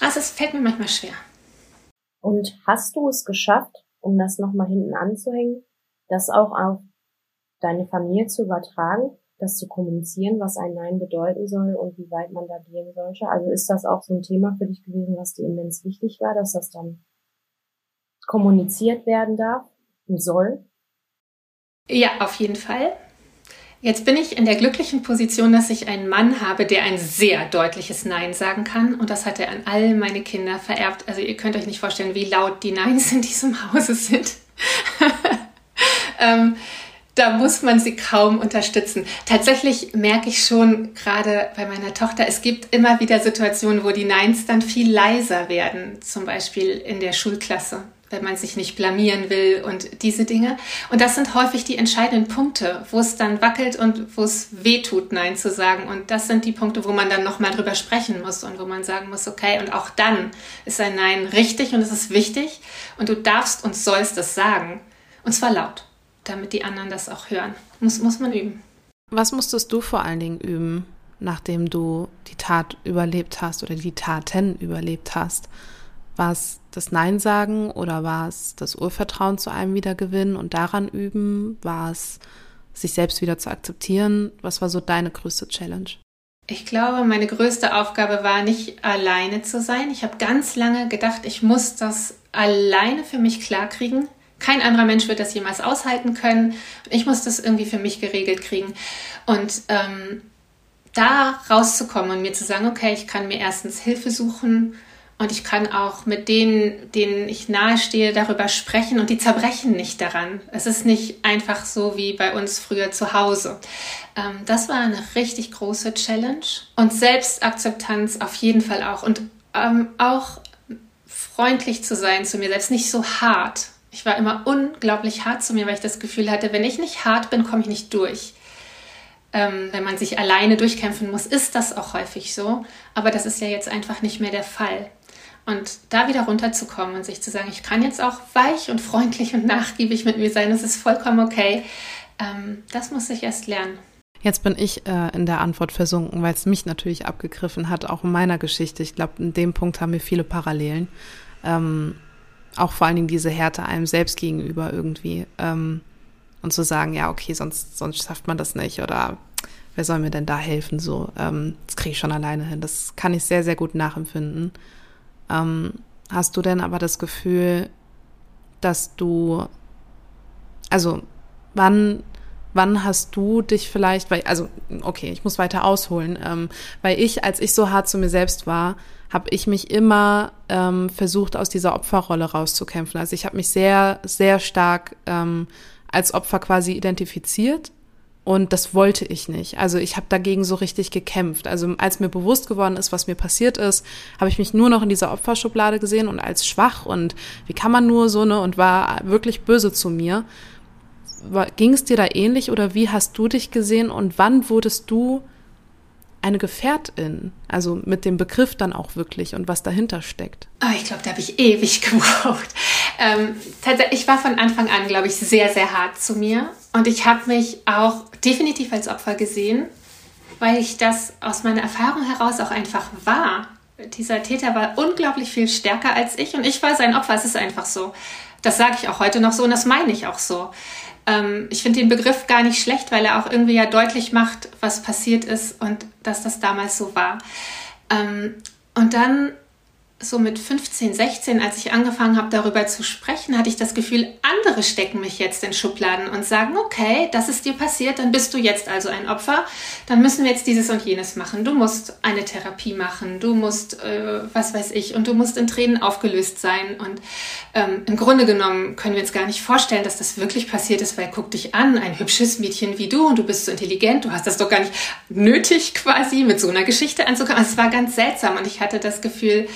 also es fällt mir manchmal schwer. Und hast du es geschafft, um das nochmal hinten anzuhängen, das auch auf deine Familie zu übertragen? Das zu kommunizieren, was ein Nein bedeuten soll und wie weit man da gehen sollte? Also ist das auch so ein Thema für dich gewesen, was dir immens wichtig war, dass das dann kommuniziert werden darf und soll? Ja, auf jeden Fall. Jetzt bin ich in der glücklichen Position, dass ich einen Mann habe, der ein sehr deutliches Nein sagen kann. Und das hat er an all meine Kinder vererbt. Also ihr könnt euch nicht vorstellen, wie laut die Neins in diesem Hause sind. ähm, da muss man sie kaum unterstützen. Tatsächlich merke ich schon gerade bei meiner Tochter, es gibt immer wieder Situationen, wo die Neins dann viel leiser werden, zum Beispiel in der Schulklasse, wenn man sich nicht blamieren will und diese Dinge. Und das sind häufig die entscheidenden Punkte, wo es dann wackelt und wo es weh tut, Nein zu sagen. Und das sind die Punkte, wo man dann nochmal drüber sprechen muss und wo man sagen muss, okay, und auch dann ist ein Nein richtig und es ist wichtig und du darfst und sollst es sagen. Und zwar laut damit die anderen das auch hören. Muss, muss man üben. Was musstest du vor allen Dingen üben, nachdem du die Tat überlebt hast oder die Taten überlebt hast? War es das Nein sagen oder war es das Urvertrauen zu einem wiedergewinnen und daran üben? War es sich selbst wieder zu akzeptieren? Was war so deine größte Challenge? Ich glaube, meine größte Aufgabe war nicht alleine zu sein. Ich habe ganz lange gedacht, ich muss das alleine für mich klarkriegen. Kein anderer Mensch wird das jemals aushalten können. Ich muss das irgendwie für mich geregelt kriegen. Und ähm, da rauszukommen und mir zu sagen, okay, ich kann mir erstens Hilfe suchen Und ich kann auch mit denen, denen ich nahestehe, darüber sprechen und die zerbrechen nicht daran. Es ist nicht einfach so wie bei uns früher zu Hause. Ähm, das war eine richtig große Challenge. Und Selbstakzeptanz auf jeden Fall auch. Und ähm, auch freundlich zu sein zu mir selbst, nicht so hart. Ich war immer unglaublich hart zu mir, weil ich das Gefühl hatte, wenn ich nicht hart bin, komme ich nicht durch. Ähm, wenn man sich alleine durchkämpfen muss, ist das auch häufig so. Aber das ist ja jetzt einfach nicht mehr der Fall. Und da wieder runterzukommen und sich zu sagen, ich kann jetzt auch weich und freundlich und nachgiebig mit mir sein, das ist vollkommen okay, ähm, das muss ich erst lernen. Jetzt bin ich äh, in der Antwort versunken, weil es mich natürlich abgegriffen hat, auch in meiner Geschichte. Ich glaube, in dem Punkt haben wir viele Parallelen. Ähm, auch vor allen Dingen diese Härte einem selbst gegenüber irgendwie. Ähm, und zu sagen, ja, okay, sonst, sonst schafft man das nicht oder wer soll mir denn da helfen? So, ähm, das kriege ich schon alleine hin. Das kann ich sehr, sehr gut nachempfinden. Ähm, hast du denn aber das Gefühl, dass du, also wann, wann hast du dich vielleicht, weil, also okay, ich muss weiter ausholen, ähm, weil ich, als ich so hart zu mir selbst war, habe ich mich immer ähm, versucht, aus dieser Opferrolle rauszukämpfen. Also ich habe mich sehr, sehr stark ähm, als Opfer quasi identifiziert und das wollte ich nicht. Also ich habe dagegen so richtig gekämpft. Also als mir bewusst geworden ist, was mir passiert ist, habe ich mich nur noch in dieser Opferschublade gesehen und als schwach und wie kann man nur so ne und war wirklich böse zu mir. Ging es dir da ähnlich oder wie hast du dich gesehen und wann wurdest du eine Gefährtin? Also mit dem Begriff dann auch wirklich und was dahinter steckt. Oh, ich glaube, da habe ich ewig gebraucht. Ähm, ich war von Anfang an, glaube ich, sehr, sehr hart zu mir. Und ich habe mich auch definitiv als Opfer gesehen, weil ich das aus meiner Erfahrung heraus auch einfach war. Dieser Täter war unglaublich viel stärker als ich und ich war sein Opfer. Es ist einfach so. Das sage ich auch heute noch so und das meine ich auch so. Ähm, ich finde den Begriff gar nicht schlecht, weil er auch irgendwie ja deutlich macht, was passiert ist und dass das damals so war. Ähm, und dann so mit 15, 16, als ich angefangen habe, darüber zu sprechen, hatte ich das Gefühl, andere stecken mich jetzt in Schubladen und sagen, okay, das ist dir passiert, dann bist du jetzt also ein Opfer, dann müssen wir jetzt dieses und jenes machen. Du musst eine Therapie machen, du musst, äh, was weiß ich, und du musst in Tränen aufgelöst sein. Und ähm, im Grunde genommen können wir uns gar nicht vorstellen, dass das wirklich passiert ist, weil guck dich an, ein hübsches Mädchen wie du und du bist so intelligent, du hast das doch gar nicht nötig quasi mit so einer Geschichte anzukommen. Also es war ganz seltsam und ich hatte das Gefühl,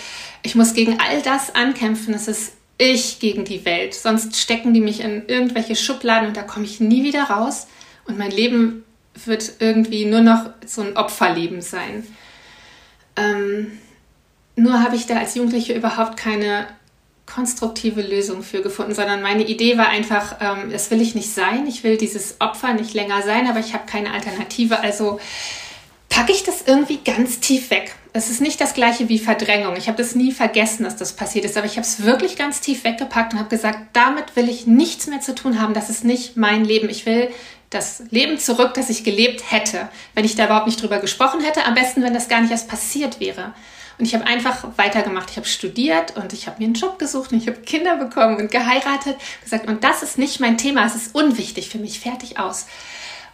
ich muss gegen all das ankämpfen. Es ist ich gegen die Welt. Sonst stecken die mich in irgendwelche Schubladen und da komme ich nie wieder raus. Und mein Leben wird irgendwie nur noch so ein Opferleben sein. Ähm, nur habe ich da als Jugendliche überhaupt keine konstruktive Lösung für gefunden, sondern meine Idee war einfach, ähm, das will ich nicht sein. Ich will dieses Opfer nicht länger sein, aber ich habe keine Alternative. Also packe ich das irgendwie ganz tief weg. Es ist nicht das gleiche wie Verdrängung. Ich habe das nie vergessen, dass das passiert ist, aber ich habe es wirklich ganz tief weggepackt und habe gesagt, damit will ich nichts mehr zu tun haben. Das ist nicht mein Leben. Ich will das Leben zurück, das ich gelebt hätte, wenn ich da überhaupt nicht drüber gesprochen hätte. Am besten, wenn das gar nicht erst passiert wäre. Und ich habe einfach weitergemacht. Ich habe studiert und ich habe mir einen Job gesucht und ich habe Kinder bekommen und geheiratet. Gesagt, und das ist nicht mein Thema. Es ist unwichtig für mich. Fertig aus.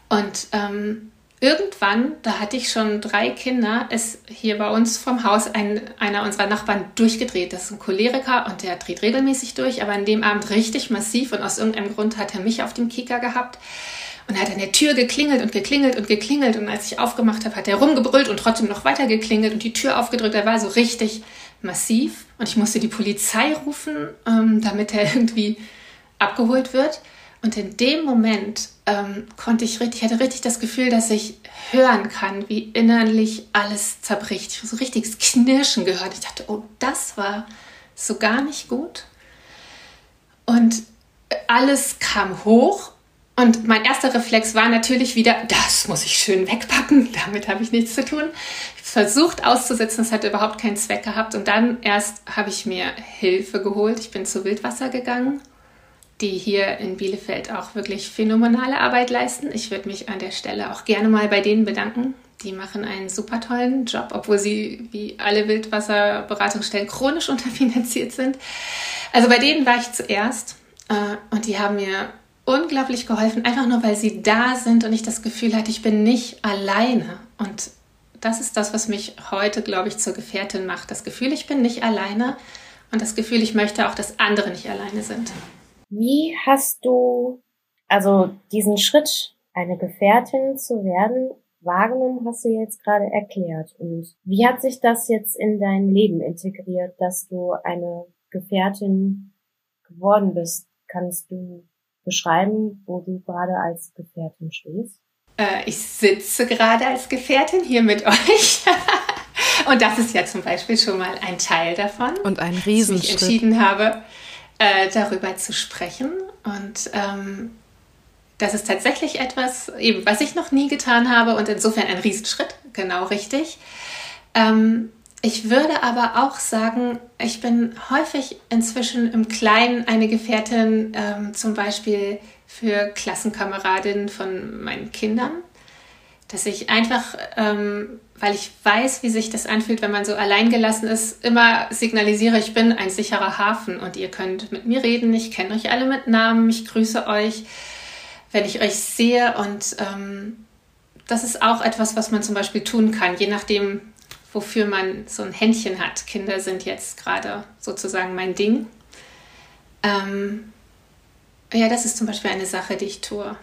Und ähm, irgendwann, da hatte ich schon drei Kinder, ist hier bei uns vom Haus ein, einer unserer Nachbarn durchgedreht. Das ist ein Choleriker und der dreht regelmäßig durch, aber an dem Abend richtig massiv und aus irgendeinem Grund hat er mich auf dem Kieker gehabt. Und hat an der Tür geklingelt und geklingelt und geklingelt. Und als ich aufgemacht habe, hat er rumgebrüllt und trotzdem noch weiter geklingelt und die Tür aufgedrückt. Er war so richtig massiv. Und ich musste die Polizei rufen, ähm, damit er irgendwie abgeholt wird. Und in dem Moment ähm, konnte ich richtig, ich hatte richtig das Gefühl, dass ich hören kann, wie innerlich alles zerbricht. Ich habe so richtiges Knirschen gehört. Ich dachte, oh, das war so gar nicht gut. Und alles kam hoch. Und mein erster Reflex war natürlich wieder, das muss ich schön wegpacken, damit habe ich nichts zu tun. Ich versucht auszusetzen, es hat überhaupt keinen Zweck gehabt. Und dann erst habe ich mir Hilfe geholt. Ich bin zu Wildwasser gegangen die hier in Bielefeld auch wirklich phänomenale Arbeit leisten. Ich würde mich an der Stelle auch gerne mal bei denen bedanken. Die machen einen super tollen Job, obwohl sie wie alle Wildwasserberatungsstellen chronisch unterfinanziert sind. Also bei denen war ich zuerst äh, und die haben mir unglaublich geholfen, einfach nur weil sie da sind und ich das Gefühl hatte, ich bin nicht alleine. Und das ist das, was mich heute, glaube ich, zur Gefährtin macht. Das Gefühl, ich bin nicht alleine und das Gefühl, ich möchte auch, dass andere nicht alleine sind. Wie hast du also diesen Schritt, eine Gefährtin zu werden, wahrgenommen, hast du jetzt gerade erklärt. Und wie hat sich das jetzt in dein Leben integriert, dass du eine Gefährtin geworden bist? Kannst du beschreiben, wo du gerade als Gefährtin stehst? Äh, ich sitze gerade als Gefährtin hier mit euch. Und das ist ja zum Beispiel schon mal ein Teil davon. Und ein Riesenschritt. Dass ich entschieden habe, äh, darüber zu sprechen. Und ähm, das ist tatsächlich etwas, eben, was ich noch nie getan habe und insofern ein Riesenschritt, genau richtig. Ähm, ich würde aber auch sagen, ich bin häufig inzwischen im Kleinen eine Gefährtin, ähm, zum Beispiel für Klassenkameradinnen von meinen Kindern, dass ich einfach, ähm, weil ich weiß, wie sich das anfühlt, wenn man so alleingelassen ist, immer signalisiere, ich bin ein sicherer Hafen und ihr könnt mit mir reden, ich kenne euch alle mit Namen, ich grüße euch wenn ich euch sehe. Und ähm, das ist auch etwas, was man zum Beispiel tun kann, je nachdem, wofür man so ein Händchen hat. Kinder sind jetzt gerade sozusagen mein Ding. Ähm, ja, das ist zum Beispiel eine Sache, die ich tue.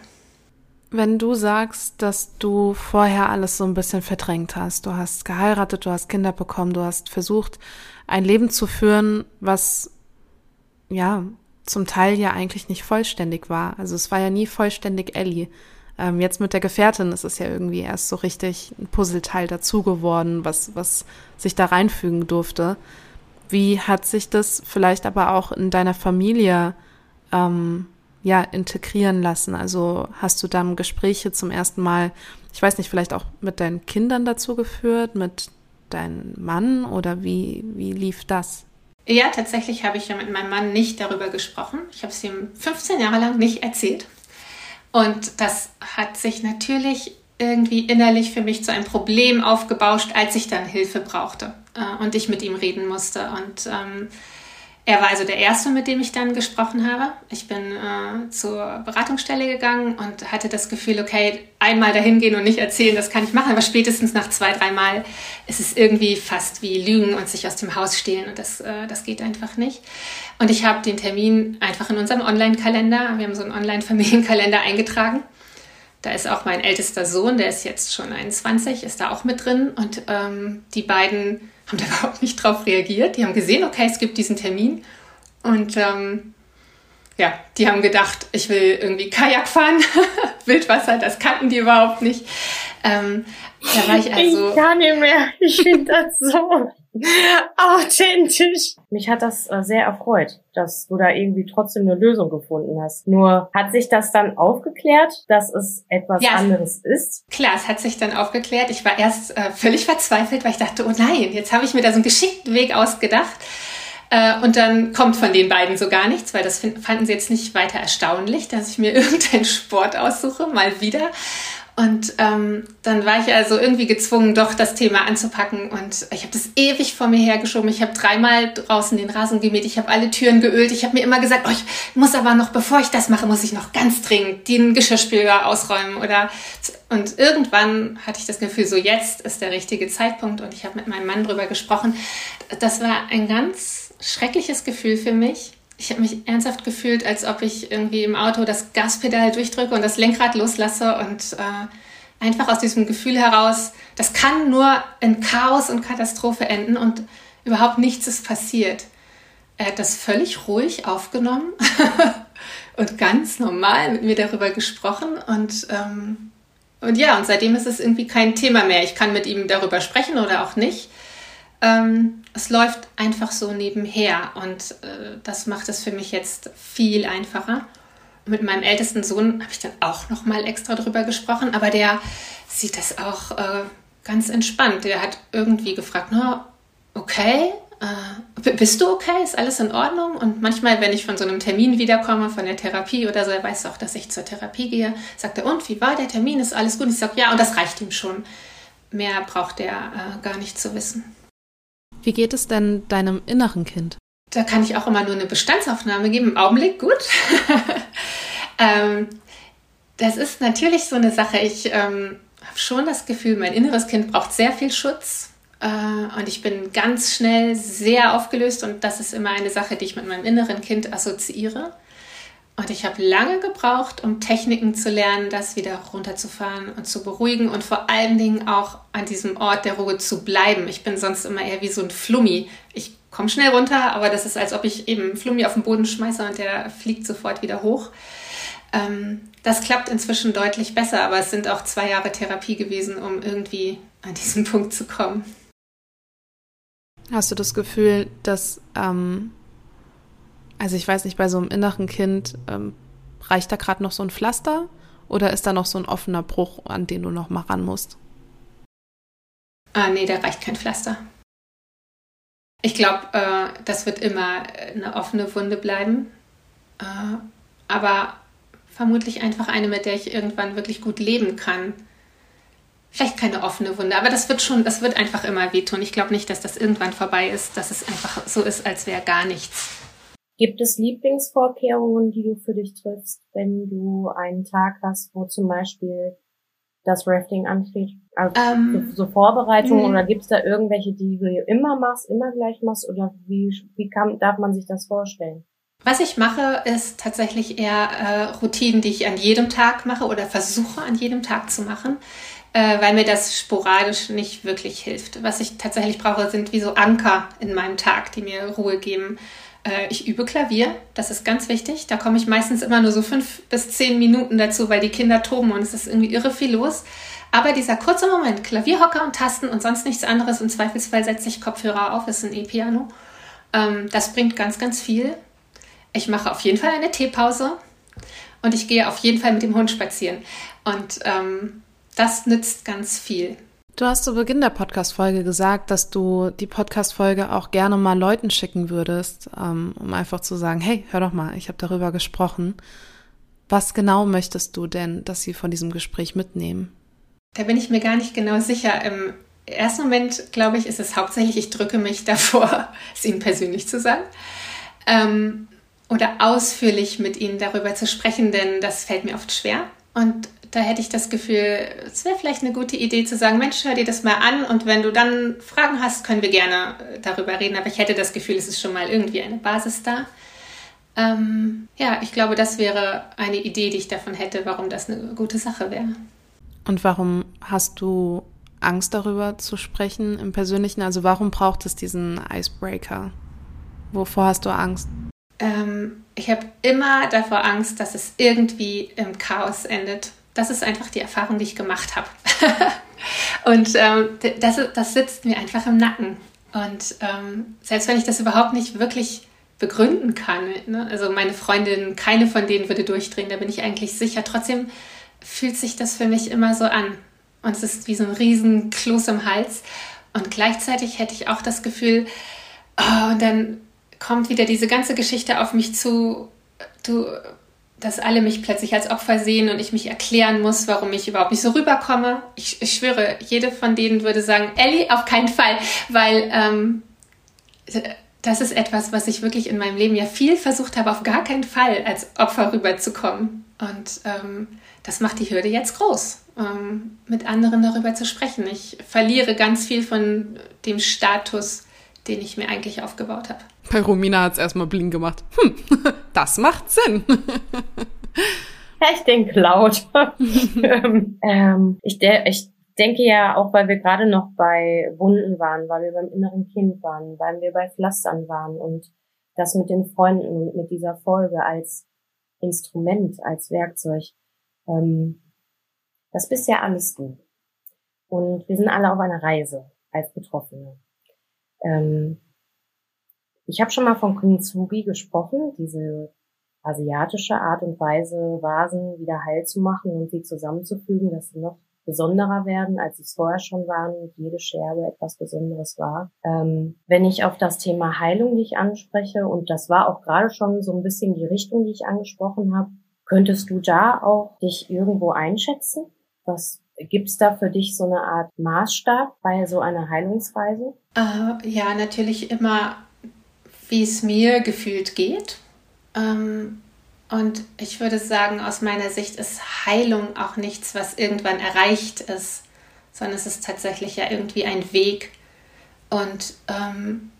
Wenn du sagst, dass du vorher alles so ein bisschen verdrängt hast, du hast geheiratet, du hast Kinder bekommen, du hast versucht, ein Leben zu führen, was ja zum Teil ja eigentlich nicht vollständig war. Also es war ja nie vollständig Ellie. Ähm, jetzt mit der Gefährtin ist es ja irgendwie erst so richtig ein Puzzleteil dazu geworden, was, was sich da reinfügen durfte. Wie hat sich das vielleicht aber auch in deiner Familie ähm, ja integrieren lassen? Also hast du dann Gespräche zum ersten Mal, ich weiß nicht, vielleicht auch mit deinen Kindern dazu geführt, mit deinem Mann oder wie, wie lief das? Ja, tatsächlich habe ich ja mit meinem Mann nicht darüber gesprochen. Ich habe es ihm 15 Jahre lang nicht erzählt. Und das hat sich natürlich irgendwie innerlich für mich zu einem Problem aufgebauscht, als ich dann Hilfe brauchte äh, und ich mit ihm reden musste. Und ähm, er war also der Erste, mit dem ich dann gesprochen habe. Ich bin äh, zur Beratungsstelle gegangen und hatte das Gefühl, okay, einmal dahin gehen und nicht erzählen, das kann ich machen, aber spätestens nach zwei, dreimal ist es irgendwie fast wie Lügen und sich aus dem Haus stehlen und das, äh, das geht einfach nicht. Und ich habe den Termin einfach in unserem Online-Kalender, wir haben so einen Online-Familienkalender eingetragen. Da ist auch mein ältester Sohn, der ist jetzt schon 21, ist da auch mit drin und ähm, die beiden haben da überhaupt nicht drauf reagiert. Die haben gesehen, okay, es gibt diesen Termin. Und ähm, ja, die haben gedacht, ich will irgendwie Kajak fahren, Wildwasser, das kannten die überhaupt nicht. Ähm, da war ich also. Ich kann nicht mehr. Ich finde das so authentisch. Mich hat das äh, sehr erfreut, dass du da irgendwie trotzdem eine Lösung gefunden hast. Nur hat sich das dann aufgeklärt, dass es etwas ja, anderes ist? Klar, es hat sich dann aufgeklärt. Ich war erst äh, völlig verzweifelt, weil ich dachte, oh nein, jetzt habe ich mir da so einen geschickten Weg ausgedacht. Äh, und dann kommt von den beiden so gar nichts, weil das fanden sie jetzt nicht weiter erstaunlich, dass ich mir irgendeinen Sport aussuche, mal wieder. Und ähm, dann war ich also irgendwie gezwungen, doch das Thema anzupacken. Und ich habe das ewig vor mir hergeschoben. Ich habe dreimal draußen den Rasen gemäht. Ich habe alle Türen geölt. Ich habe mir immer gesagt, oh, ich muss aber noch, bevor ich das mache, muss ich noch ganz dringend den Geschirrspüler ausräumen. Oder und irgendwann hatte ich das Gefühl, so jetzt ist der richtige Zeitpunkt. Und ich habe mit meinem Mann drüber gesprochen. Das war ein ganz schreckliches Gefühl für mich ich habe mich ernsthaft gefühlt, als ob ich irgendwie im Auto das Gaspedal durchdrücke und das Lenkrad loslasse und äh, einfach aus diesem Gefühl heraus, das kann nur in Chaos und Katastrophe enden und überhaupt nichts ist passiert. Er hat das völlig ruhig aufgenommen und ganz normal mit mir darüber gesprochen und ähm, und ja, und seitdem ist es irgendwie kein Thema mehr. Ich kann mit ihm darüber sprechen oder auch nicht. Ähm, es läuft einfach so nebenher und äh, das macht es für mich jetzt viel einfacher. Mit meinem ältesten Sohn habe ich dann auch noch mal extra drüber gesprochen, aber der sieht das auch äh, ganz entspannt. Der hat irgendwie gefragt, na, okay, äh, bist du okay? Ist alles in Ordnung? Und manchmal, wenn ich von so einem Termin wiederkomme, von der Therapie oder so, er weiß auch, dass ich zur Therapie gehe, sagt er, und wie war der Termin? Ist alles gut? ich sage, ja, und das reicht ihm schon. Mehr braucht er äh, gar nicht zu wissen. Wie geht es denn deinem inneren Kind? Da kann ich auch immer nur eine Bestandsaufnahme geben. Im Augenblick gut. ähm, das ist natürlich so eine Sache. Ich ähm, habe schon das Gefühl, mein inneres Kind braucht sehr viel Schutz. Äh, und ich bin ganz schnell sehr aufgelöst und das ist immer eine Sache, die ich mit meinem inneren Kind assoziiere. Und ich habe lange gebraucht, um Techniken zu lernen, das wieder runterzufahren und zu beruhigen und vor allen Dingen auch an diesem Ort der Ruhe zu bleiben. Ich bin sonst immer eher wie so ein Flummi. Ich komme schnell runter, aber das ist, als ob ich eben Flummi auf den Boden schmeiße und der fliegt sofort wieder hoch. Ähm, das klappt inzwischen deutlich besser, aber es sind auch zwei Jahre Therapie gewesen, um irgendwie an diesen Punkt zu kommen. Hast du das Gefühl, dass ähm, also ich weiß nicht, bei so einem inneren Kind ähm, reicht da gerade noch so ein Pflaster oder ist da noch so ein offener Bruch, an den du noch mal ran musst? Ah, nee, da reicht kein Pflaster. Ich glaube, äh, das wird immer eine offene Wunde bleiben. Äh, aber vermutlich einfach eine, mit der ich irgendwann wirklich gut leben kann. Vielleicht keine offene Wunde, aber das wird schon, das wird einfach immer wehtun. Ich glaube nicht, dass das irgendwann vorbei ist, dass es einfach so ist, als wäre gar nichts. Gibt es Lieblingsvorkehrungen, die du für dich triffst, wenn du einen Tag hast, wo zum Beispiel das Rafting ansteht? Also ähm, so Vorbereitungen mhm. oder gibt es da irgendwelche, die du immer machst, immer gleich machst oder wie, wie kann, darf man sich das vorstellen? Was ich mache, ist tatsächlich eher äh, Routinen, die ich an jedem Tag mache oder versuche an jedem Tag zu machen, äh, weil mir das sporadisch nicht wirklich hilft. Was ich tatsächlich brauche, sind wie so Anker in meinem Tag, die mir Ruhe geben. Äh, ich übe Klavier, das ist ganz wichtig. Da komme ich meistens immer nur so fünf bis zehn Minuten dazu, weil die Kinder toben und es ist irgendwie irre viel los. Aber dieser kurze Moment, Klavierhocker und Tasten und sonst nichts anderes, im Zweifelsfall setze ich Kopfhörer auf, ist ein E-Piano. Ähm, das bringt ganz, ganz viel. Ich mache auf jeden Fall eine Teepause und ich gehe auf jeden Fall mit dem Hund spazieren. Und ähm, das nützt ganz viel. Du hast zu Beginn der Podcast-Folge gesagt, dass du die Podcast-Folge auch gerne mal Leuten schicken würdest, ähm, um einfach zu sagen, hey, hör doch mal, ich habe darüber gesprochen. Was genau möchtest du denn, dass sie von diesem Gespräch mitnehmen? Da bin ich mir gar nicht genau sicher. Im ersten Moment, glaube ich, ist es hauptsächlich, ich drücke mich davor, es ihnen persönlich zu sagen. Ähm, oder ausführlich mit ihnen darüber zu sprechen, denn das fällt mir oft schwer. Und da hätte ich das Gefühl, es wäre vielleicht eine gute Idee zu sagen, Mensch, hör dir das mal an und wenn du dann Fragen hast, können wir gerne äh, darüber reden. Aber ich hätte das Gefühl, es ist schon mal irgendwie eine Basis da. Ähm, ja, ich glaube, das wäre eine Idee, die ich davon hätte, warum das eine gute Sache wäre. Und warum hast du Angst darüber zu sprechen im Persönlichen? Also warum braucht es diesen Icebreaker? Wovor hast du Angst? Ähm, ich habe immer davor Angst, dass es irgendwie im Chaos endet das ist einfach die Erfahrung, die ich gemacht habe. und ähm, das, das sitzt mir einfach im Nacken. Und ähm, selbst wenn ich das überhaupt nicht wirklich begründen kann, ne? also meine Freundin, keine von denen würde durchdrehen, da bin ich eigentlich sicher. Trotzdem fühlt sich das für mich immer so an. Und es ist wie so ein riesen Kloß im Hals. Und gleichzeitig hätte ich auch das Gefühl, oh, und dann kommt wieder diese ganze Geschichte auf mich zu. Du dass alle mich plötzlich als Opfer sehen und ich mich erklären muss, warum ich überhaupt nicht so rüberkomme. Ich, ich schwöre, jede von denen würde sagen, Ellie, auf keinen Fall, weil ähm, das ist etwas, was ich wirklich in meinem Leben ja viel versucht habe, auf gar keinen Fall als Opfer rüberzukommen. Und ähm, das macht die Hürde jetzt groß, ähm, mit anderen darüber zu sprechen. Ich verliere ganz viel von dem Status, den ich mir eigentlich aufgebaut habe. Bei Romina hat es erstmal bling gemacht. Hm, das macht Sinn. ja, ich denke laut. ähm, ich, de ich denke ja auch, weil wir gerade noch bei Wunden waren, weil wir beim inneren Kind waren, weil wir bei Pflastern waren und das mit den Freunden und mit dieser Folge als Instrument, als Werkzeug. Ähm, das bist ja alles du. Und wir sind alle auf einer Reise als Betroffene. Ähm, ich habe schon mal von Kintsugi gesprochen, diese asiatische Art und Weise, Vasen wieder heil zu machen und sie zusammenzufügen, dass sie noch besonderer werden, als sie es vorher schon waren und jede Scherbe etwas Besonderes war. Ähm, wenn ich auf das Thema Heilung, die ich anspreche, und das war auch gerade schon so ein bisschen die Richtung, die ich angesprochen habe, könntest du da auch dich irgendwo einschätzen? Was gibt's da für dich so eine Art Maßstab bei so einer Heilungsreise? Äh, ja, natürlich immer wie es mir gefühlt geht. Ähm, Und ich würde sagen, aus meiner Sicht ist Heilung auch nichts, was irgendwann erreicht ist, sondern es ist tatsächlich ja irgendwie ein Weg. Und ähm,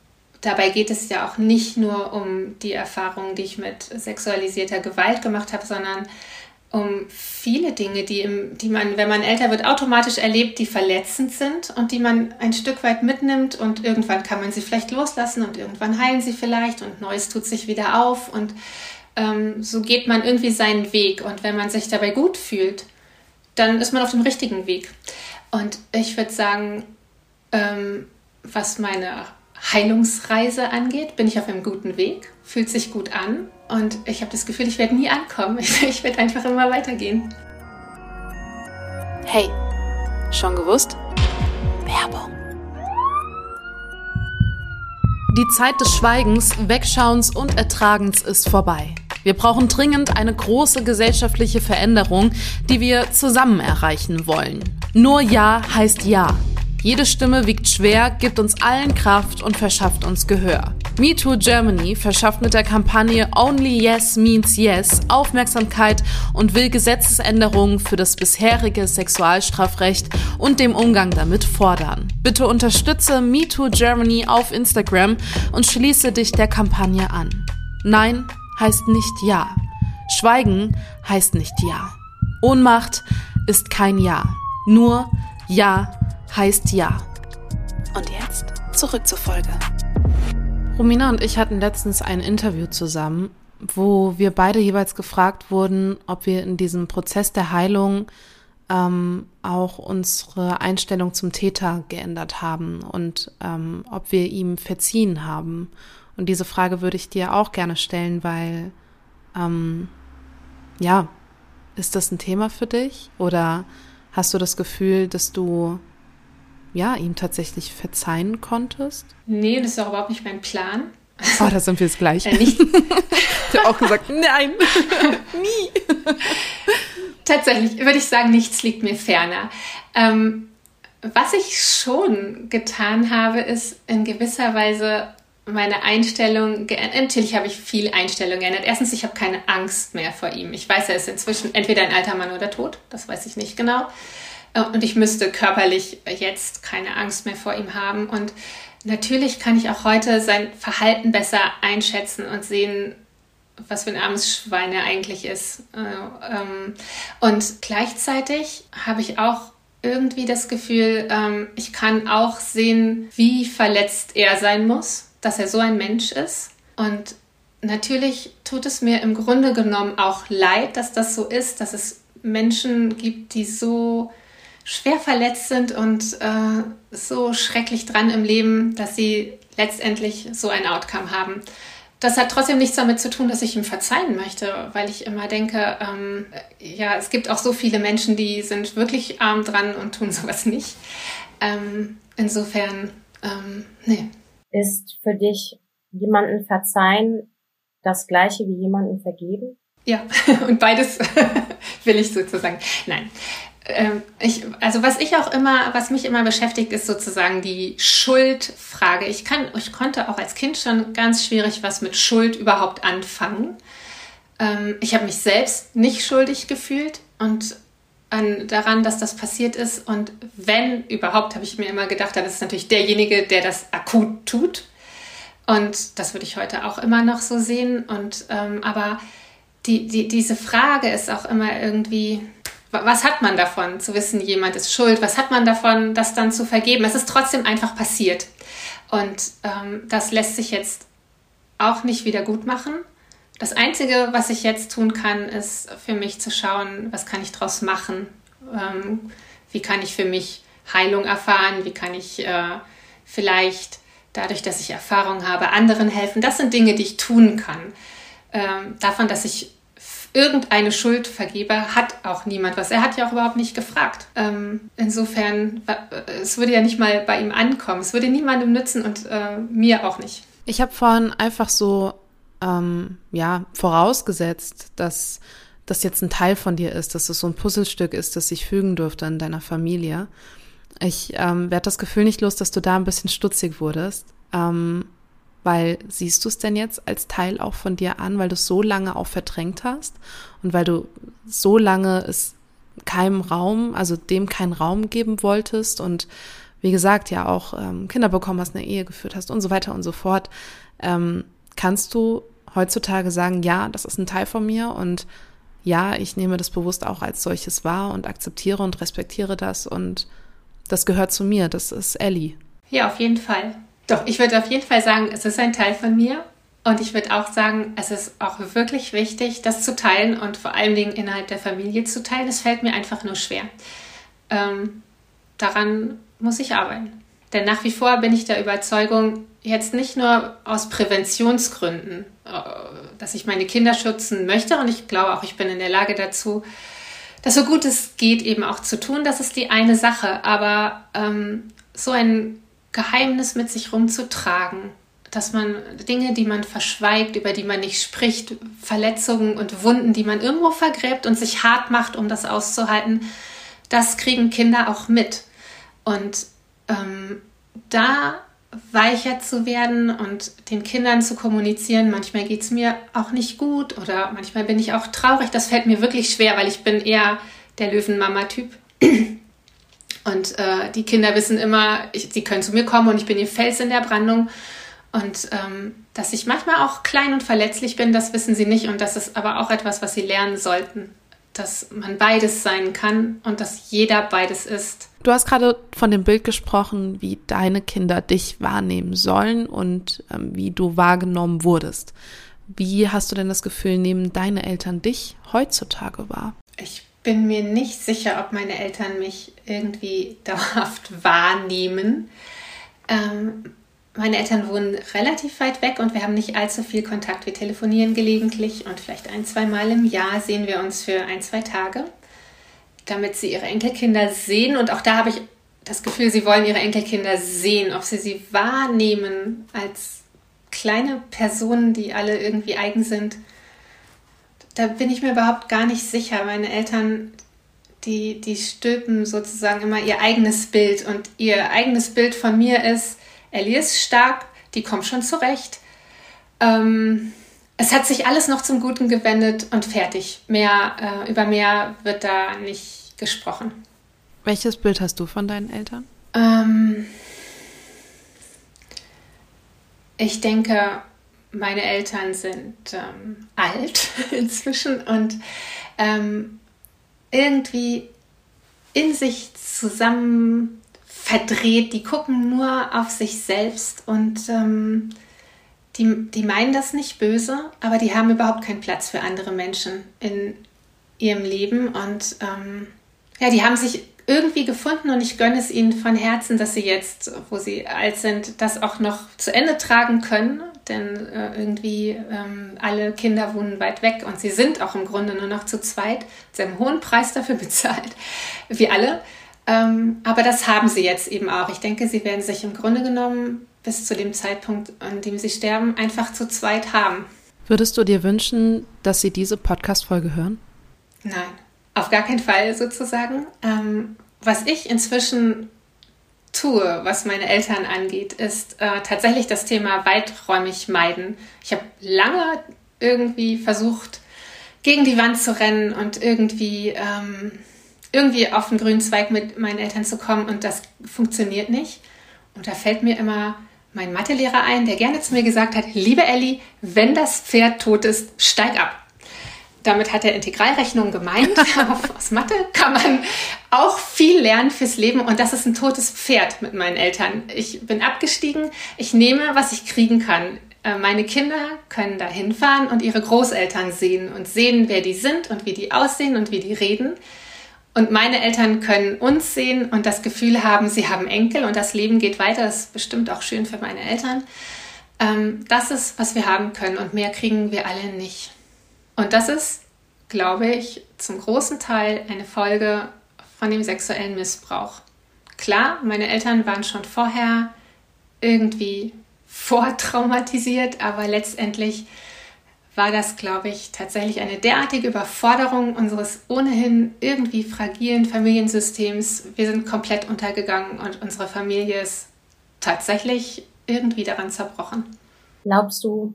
dabei geht es ja auch nicht nur um die Erfahrungen, die ich mit sexualisierter Gewalt gemacht habe, sondern um viele Dinge, die, im, die man, wenn man älter wird, automatisch erlebt, die verletzend sind und die man ein Stück weit mitnimmt und irgendwann kann man sie vielleicht loslassen und irgendwann heilen sie vielleicht und Neues tut sich wieder auf und ähm, so geht man irgendwie seinen Weg und wenn man sich dabei gut fühlt, dann ist man auf dem richtigen Weg. Und ich würde sagen, ähm, was meine Heilungsreise angeht, bin ich auf einem guten Weg, fühlt sich gut an und ich habe das Gefühl, ich werde nie ankommen. Ich, ich werde einfach immer weitergehen. Hey, schon gewusst? Werbung. Die Zeit des Schweigens, Wegschauens und Ertragens ist vorbei. Wir brauchen dringend eine große gesellschaftliche Veränderung, die wir zusammen erreichen wollen. Nur Ja heißt Ja. Jede Stimme wiegt schwer, gibt uns allen Kraft und verschafft uns Gehör. MeToo Germany verschafft mit der Kampagne Only Yes Means Yes Aufmerksamkeit und will Gesetzesänderungen für das bisherige Sexualstrafrecht und dem Umgang damit fordern. Bitte unterstütze MeToo Germany auf Instagram und schließe dich der Kampagne an. Nein heißt nicht Ja. Schweigen heißt nicht Ja. Ohnmacht ist kein Ja. Nur Ja heißt ja. Und jetzt zurück zur Folge. Romina und ich hatten letztens ein Interview zusammen, wo wir beide jeweils gefragt wurden, ob wir in diesem Prozess der Heilung ähm, auch unsere Einstellung zum Täter geändert haben und ähm, ob wir ihm verziehen haben. Und diese Frage würde ich dir auch gerne stellen, weil ähm, ja, ist das ein Thema für dich oder hast du das Gefühl, dass du ja, ihm tatsächlich verzeihen konntest? Nee, das ist auch überhaupt nicht mein Plan. Oh, da sind wir jetzt gleich. Äh, nicht. ich habe auch gesagt, nein, nie. Tatsächlich würde ich sagen, nichts liegt mir ferner. Ähm, was ich schon getan habe, ist in gewisser Weise meine Einstellung geändert. Natürlich habe ich viel Einstellung geändert. Erstens, ich habe keine Angst mehr vor ihm. Ich weiß, er ist inzwischen entweder ein alter Mann oder tot. Das weiß ich nicht genau. Äh, und ich müsste körperlich jetzt keine Angst mehr vor ihm haben. Und natürlich kann ich auch heute sein Verhalten besser einschätzen und sehen, was für ein armes Schwein er eigentlich ist. Äh, ähm, und gleichzeitig habe ich auch irgendwie das Gefühl, ähm, ich kann auch sehen, wie verletzt er sein muss, dass er so ein Mensch ist. Und natürlich tut es mir im Grunde genommen auch leid, dass das so ist, dass es Menschen gibt, die so schwer verletzt sind und äh, so schrecklich dran im Leben, dass sie letztendlich so ein Outcome haben. Das hat trotzdem nichts damit zu tun, dass ich ihm verzeihen möchte, weil ich immer denke, ähm, ja, es gibt auch so viele Menschen, die sind wirklich arm dran und tun sowas nicht. Ähm, insofern, ähm, nee. Ist für dich jemanden verzeihen das gleiche wie jemanden vergeben? Ja, und beides will ich sozusagen. Nein, ich, also was ich auch immer, was mich immer beschäftigt, ist sozusagen die Schuldfrage. Ich kann, ich konnte auch als Kind schon ganz schwierig was mit Schuld überhaupt anfangen. Ähm, ich habe mich selbst nicht schuldig gefühlt und an, daran, dass das passiert ist. Und wenn überhaupt, habe ich mir immer gedacht, dann ist natürlich derjenige, der das akut tut. Und das würde ich heute auch immer noch so sehen. Und ähm, aber die, die, diese Frage ist auch immer irgendwie, was hat man davon, zu wissen, jemand ist schuld? Was hat man davon, das dann zu vergeben? Es ist trotzdem einfach passiert. Und ähm, das lässt sich jetzt auch nicht wieder gut machen. Das Einzige, was ich jetzt tun kann, ist für mich zu schauen, was kann ich daraus machen? Ähm, wie kann ich für mich Heilung erfahren? Wie kann ich äh, vielleicht dadurch, dass ich Erfahrung habe, anderen helfen? Das sind Dinge, die ich tun kann. Ähm, davon, dass ich irgendeine Schuld vergebe, hat auch niemand was. Er hat ja auch überhaupt nicht gefragt. Ähm, insofern, äh, es würde ja nicht mal bei ihm ankommen. Es würde niemandem nützen und äh, mir auch nicht. Ich habe vorhin einfach so, ähm, ja, vorausgesetzt, dass das jetzt ein Teil von dir ist, dass es so ein Puzzlestück ist, das sich fügen dürfte in deiner Familie. Ich ähm, werde das Gefühl nicht los, dass du da ein bisschen stutzig wurdest. Ähm, Weil siehst du es denn jetzt als Teil auch von dir an, weil du es so lange auch verdrängt hast und weil du so lange es keinem Raum, also dem keinen Raum geben wolltest und wie gesagt ja auch ähm, Kinder bekommen hast, eine Ehe geführt hast und so weiter und so fort, ähm, kannst du heutzutage sagen, ja, das ist ein Teil von mir und ja, ich nehme das bewusst auch als solches wahr und akzeptiere und respektiere das und das gehört zu mir, das ist Ellie. Ja, auf jeden Fall. Doch, ich würde auf jeden Fall sagen, es ist ein Teil von mir und ich würde auch sagen, es ist auch wirklich wichtig, das zu teilen und vor allen Dingen innerhalb der Familie zu teilen. Es fällt mir einfach nur schwer. Ähm, daran muss ich arbeiten. Denn nach wie vor bin ich der Überzeugung, jetzt nicht nur aus Präventionsgründen, äh, dass ich meine Kinder schützen möchte und ich glaube auch, ich bin in der Lage dazu, das so gut es geht eben auch zu tun. Das ist die eine Sache. Aber ähm, so ein Geheimnis mit sich rumzutragen, dass man Dinge, die man verschweigt, über die man nicht spricht, Verletzungen und Wunden, die man irgendwo vergräbt und sich hart macht, um das auszuhalten, das kriegen Kinder auch mit. Und ähm, da weicher zu werden und den Kindern zu kommunizieren. Manchmal geht es mir auch nicht gut oder manchmal bin ich auch traurig. Das fällt mir wirklich schwer, weil ich bin eher der Löwenmama-Typ. Und äh, die Kinder wissen immer, ich, sie können zu mir kommen und ich bin ihr Fels in der Brandung. Und ähm, dass ich manchmal auch klein und verletzlich bin, das wissen sie nicht. Und das ist aber auch etwas, was sie lernen sollten, dass man beides sein kann und dass jeder beides ist. Du hast gerade von dem Bild gesprochen, wie deine Kinder dich wahrnehmen sollen und ähm, wie du wahrgenommen wurdest. Wie hast du denn das Gefühl, nehmen deine Eltern dich heutzutage wahr? Ich bin mir nicht sicher, ob meine Eltern mich irgendwie dauerhaft wahrnehmen. Ähm, meine Eltern wohnen relativ weit weg und wir haben nicht allzu viel Kontakt. Wir telefonieren gelegentlich und vielleicht ein, zwei Mal im Jahr sehen wir uns für ein, zwei Tage damit sie ihre Enkelkinder sehen. Und auch da habe ich das Gefühl, sie wollen ihre Enkelkinder sehen, ob sie sie wahrnehmen als kleine Personen, die alle irgendwie eigen sind. Da bin ich mir überhaupt gar nicht sicher. Meine Eltern, die, die stülpen sozusagen immer ihr eigenes Bild und ihr eigenes Bild von mir ist, Ellie ist stark, die kommt schon zurecht. Ähm, es hat sich alles noch zum Guten gewendet und fertig. Mehr, äh, über mehr wird da nicht gesprochen. Welches Bild hast du von deinen Eltern? Ähm, ich denke, meine Eltern sind ähm, alt inzwischen und ähm, irgendwie in sich zusammen verdreht. Die gucken nur auf sich selbst und ähm, die, die meinen das nicht böse, aber die haben überhaupt keinen Platz für andere Menschen in ihrem Leben und ähm, ja, die haben sich irgendwie gefunden und ich gönne es ihnen von Herzen, dass sie jetzt, wo sie alt sind, das auch noch zu Ende tragen können. Denn äh, irgendwie ähm, alle Kinder wohnen weit weg und sie sind auch im Grunde nur noch zu zweit. Sie haben einen hohen Preis dafür bezahlt, wie alle. Ähm, aber das haben sie jetzt eben auch. Ich denke, sie werden sich im Grunde genommen bis zu dem Zeitpunkt, an dem sie sterben, einfach zu zweit haben. Würdest du dir wünschen, dass sie diese Podcast-Folge hören? Nein. Auf gar keinen Fall sozusagen. Ähm, was ich inzwischen tue, was meine Eltern angeht, ist äh, tatsächlich das Thema weiträumig meiden. Ich habe lange irgendwie versucht, gegen die Wand zu rennen und irgendwie, ähm, irgendwie auf den grünen Zweig mit meinen Eltern zu kommen und das funktioniert nicht. Und da fällt mir immer mein Mathelehrer ein, der gerne zu mir gesagt hat, liebe Ellie, wenn das Pferd tot ist, steig ab damit hat er Integralrechnung gemeint. Aus Mathe kann man auch viel lernen fürs Leben und das ist ein totes Pferd mit meinen Eltern. Ich bin abgestiegen, ich nehme, was ich kriegen kann. Äh, meine Kinder können da hinfahren und ihre Großeltern sehen und sehen, wer die sind und wie die aussehen und wie die reden. Und meine Eltern können uns sehen und das Gefühl haben, sie haben Enkel und das Leben geht weiter. Das ist bestimmt auch schön für meine Eltern. Ähm, das ist, was wir haben können und mehr kriegen wir alle nicht. Und das ist, glaube ich, zum großen Teil eine Folge von dem sexuellen Missbrauch. Klar, meine Eltern waren schon vorher irgendwie vortraumatisiert, aber letztendlich war das, glaube ich, tatsächlich eine derartige Überforderung unseres ohnehin irgendwie fragilen Familiensystems. Wir sind komplett untergegangen und unsere Familie ist tatsächlich irgendwie daran zerbrochen. Glaubst du,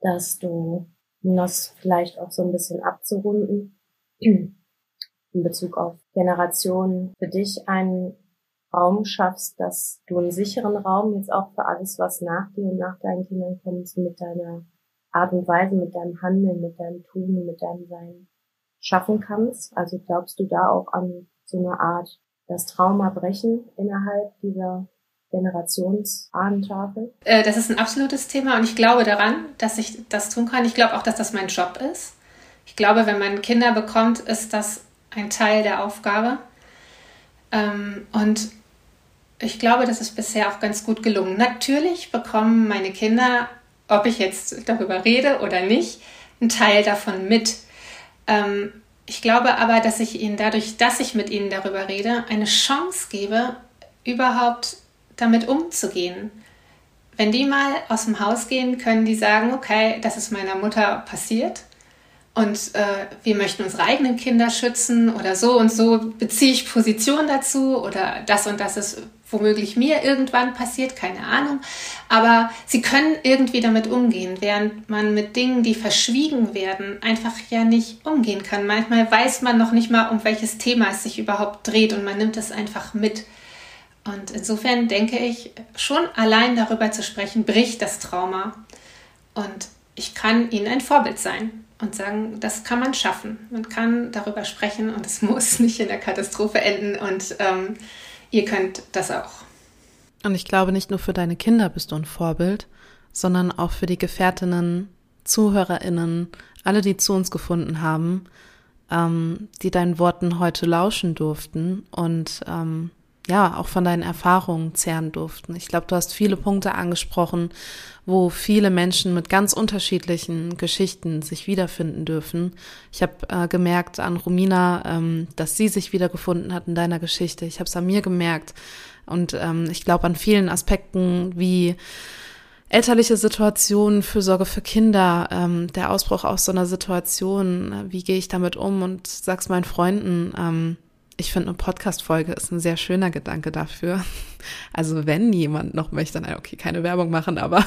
dass du, um das vielleicht auch so ein bisschen abzurunden, in Bezug auf Generationen für dich einen Raum schaffst, dass du einen sicheren Raum jetzt auch für alles, was nach dir und nach deinen Kindern kommt, mit deiner Art und Weise, mit deinem Handeln, mit deinem Tun, mit deinem Sein schaffen kannst? Also glaubst du da auch an so eine Art das Trauma brechen innerhalb dieser Generationsahnentafel? Äh, das ist ein absolutes Thema und ich glaube daran, dass ich das tun kann. Ich glaube auch, dass das mein Job ist. Ich glaube, wenn man Kinder bekommt, ist das ein Teil der Aufgabe. Ähm, und ich glaube, das ist bisher auch ganz gut gelungen. Natürlich bekommen meine Kinder, ob ich jetzt darüber rede oder nicht, einen Teil davon mit. Ähm, ich glaube aber, dass ich ihnen dadurch, dass ich mit ihnen darüber rede, eine Chance gebe, überhaupt damit umzugehen. Wenn die mal aus dem Haus gehen, können die sagen, okay, das ist meiner Mutter passiert und äh, wir möchten unsere eigenen Kinder schützen oder so und so beziehe ich Position dazu oder das und das ist womöglich mir irgendwann passiert, keine Ahnung. Aber sie können irgendwie damit umgehen, während man mit Dingen, die verschwiegen werden, einfach ja nicht umgehen kann. Manchmal weiß man noch nicht mal, um welches Thema es sich überhaupt dreht und man nimmt es einfach mit. Und insofern denke ich, schon allein darüber zu sprechen, bricht das Trauma. Und ich kann ihnen ein Vorbild sein und sagen, das kann man schaffen. Man kann darüber sprechen und es muss nicht in der Katastrophe enden. Und ähm, ihr könnt das auch. Und ich glaube, nicht nur für deine Kinder bist du ein Vorbild, sondern auch für die Gefährtinnen, ZuhörerInnen, alle, die zu uns gefunden haben, ähm, die deinen Worten heute lauschen durften und ähm, ja, auch von deinen Erfahrungen zehren durften. Ich glaube, du hast viele Punkte angesprochen, wo viele Menschen mit ganz unterschiedlichen Geschichten sich wiederfinden dürfen. Ich habe äh, gemerkt an Romina, ähm, dass sie sich wiedergefunden hat in deiner Geschichte. Ich habe es an mir gemerkt. Und ähm, ich glaube an vielen Aspekten wie elterliche Situationen, Fürsorge für Kinder, ähm, der Ausbruch aus so einer Situation, äh, wie gehe ich damit um und sag's meinen Freunden, ähm, ich finde, eine Podcast-Folge ist ein sehr schöner Gedanke dafür. Also wenn jemand noch möchte, dann okay, keine Werbung machen, aber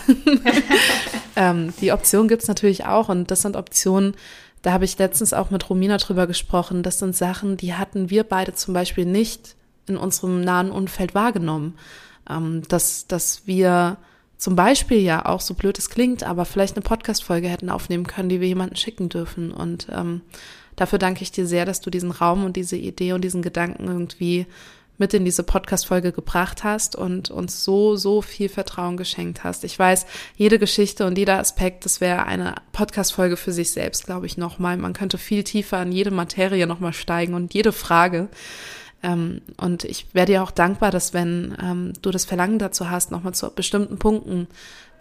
ähm, die Option gibt's natürlich auch und das sind Optionen, da habe ich letztens auch mit Romina drüber gesprochen. Das sind Sachen, die hatten wir beide zum Beispiel nicht in unserem nahen Umfeld wahrgenommen. Ähm, dass, dass wir zum Beispiel ja auch, so blöd es klingt, aber vielleicht eine Podcast-Folge hätten aufnehmen können, die wir jemanden schicken dürfen. Und ähm, Dafür danke ich dir sehr, dass du diesen Raum und diese Idee und diesen Gedanken irgendwie mit in diese Podcast-Folge gebracht hast und uns so, so viel Vertrauen geschenkt hast. Ich weiß, jede Geschichte und jeder Aspekt, das wäre eine Podcast-Folge für sich selbst, glaube ich, nochmal. Man könnte viel tiefer in jede Materie nochmal steigen und jede Frage. Ähm, und ich wäre dir auch dankbar, dass wenn ähm, du das Verlangen dazu hast, nochmal zu bestimmten Punkten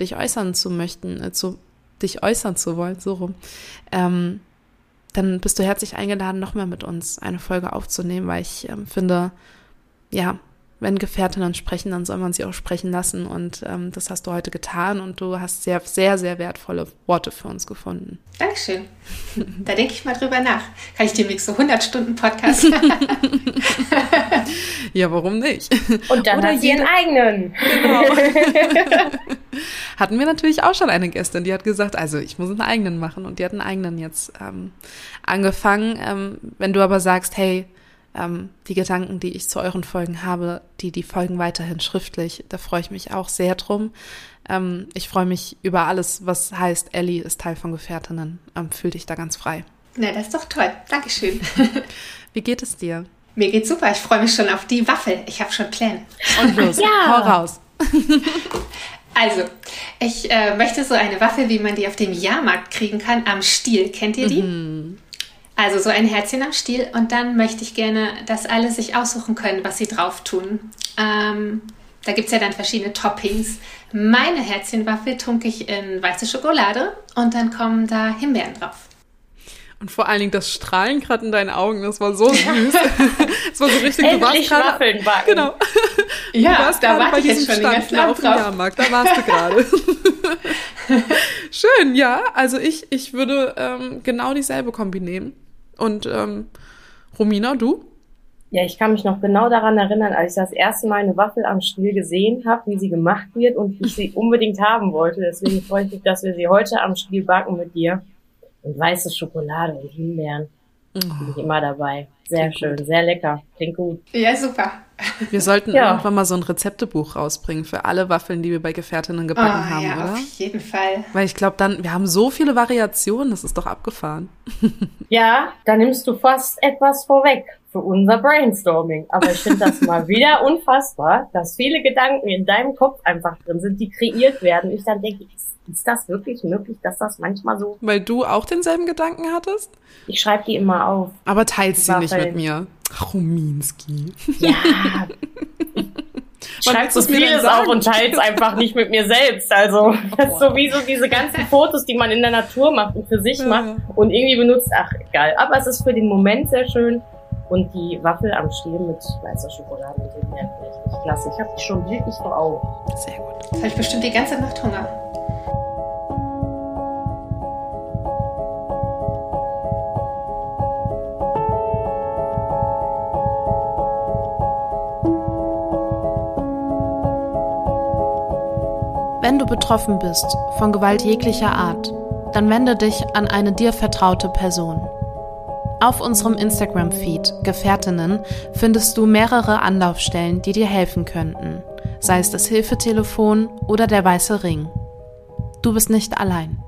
dich äußern zu möchten, äh, zu, dich äußern zu wollen, so rum, ähm, dann bist du herzlich eingeladen, nochmal mit uns eine Folge aufzunehmen, weil ich ähm, finde, ja, wenn Gefährtinnen sprechen, dann soll man sie auch sprechen lassen. Und ähm, das hast du heute getan und du hast sehr, sehr, sehr wertvolle Worte für uns gefunden. Dankeschön. Da denke ich mal drüber nach. Kann ich dir so 100 Stunden Podcast? ja, warum nicht? Und dann Oder hat sie ihren eigenen. Genau. Hatten wir natürlich auch schon eine Gästin, die hat gesagt, also ich muss einen eigenen machen und die hat einen eigenen jetzt ähm, angefangen. Ähm, wenn du aber sagst, hey, ähm, die Gedanken, die ich zu euren Folgen habe, die, die folgen weiterhin schriftlich. Da freue ich mich auch sehr drum. Ähm, ich freue mich über alles, was heißt, Ellie ist Teil von Gefährtinnen. Ähm, fühl dich da ganz frei. Na, das ist doch toll. Dankeschön. Wie geht es dir? Mir geht's super. Ich freue mich schon auf die Waffel. Ich habe schon Pläne. Und los, ja. hau raus. Also, ich äh, möchte so eine Waffe, wie man die auf dem Jahrmarkt kriegen kann, am Stiel. Kennt ihr die? Mhm. Also so ein Herzchen am Stiel und dann möchte ich gerne, dass alle sich aussuchen können, was sie drauf tun. Ähm, da gibt es ja dann verschiedene Toppings. Meine Herzchenwaffe tunke ich in weiße Schokolade und dann kommen da Himbeeren drauf. Und vor allen Dingen das Strahlen gerade in deinen Augen, das war so süß. das war so richtig, du warst gerade. Waffeln backen. Genau. Ja, du warst da war ich jetzt schon Stand den auf dem Jahrmarkt, da warst du gerade. Schön, ja. Also ich, ich würde ähm, genau dieselbe Kombi nehmen. Und ähm, Romina, du? Ja, ich kann mich noch genau daran erinnern, als ich das erste Mal eine Waffel am Stiel gesehen habe, wie sie gemacht wird und ich sie unbedingt haben wollte. Deswegen freue ich mich, dass wir sie heute am Stiel backen mit dir. Und weiße Schokolade und Himbeeren. Oh. Bin ich immer dabei. Sehr Klingt schön, gut. sehr lecker. Klingt gut. Ja, super. Wir sollten ja. irgendwann mal so ein Rezeptebuch rausbringen für alle Waffeln, die wir bei Gefährtinnen gebacken oh, haben, ja, oder? Auf jeden Fall. Weil ich glaube, dann, wir haben so viele Variationen, das ist doch abgefahren. Ja, da nimmst du fast etwas vorweg für unser Brainstorming. Aber ich finde das mal wieder unfassbar, dass viele Gedanken in deinem Kopf einfach drin sind, die kreiert werden. Ich dann denke, ist, ist das wirklich möglich, dass das manchmal so. Weil du auch denselben Gedanken hattest? Ich schreibe die immer auf. Aber teilst sie nicht mit mir. Ruminski. Ja. Schreibst du vieles auf und teilst einfach nicht mit mir selbst. Also, das ist sowieso diese ganzen Fotos, die man in der Natur macht und für sich macht und irgendwie benutzt. Ach, egal. Aber es ist für den Moment sehr schön. Und die Waffel am Stiel mit weißer Schokolade und dem Herd richtig klasse. Ich habe die schon wirklich vor Augen. Sehr gut. Jetzt habe ich bestimmt die ganze Nacht Hunger. Wenn du betroffen bist von Gewalt jeglicher Art, dann wende dich an eine dir vertraute Person. Auf unserem Instagram-Feed Gefährtinnen findest du mehrere Anlaufstellen, die dir helfen könnten, sei es das Hilfetelefon oder der weiße Ring. Du bist nicht allein.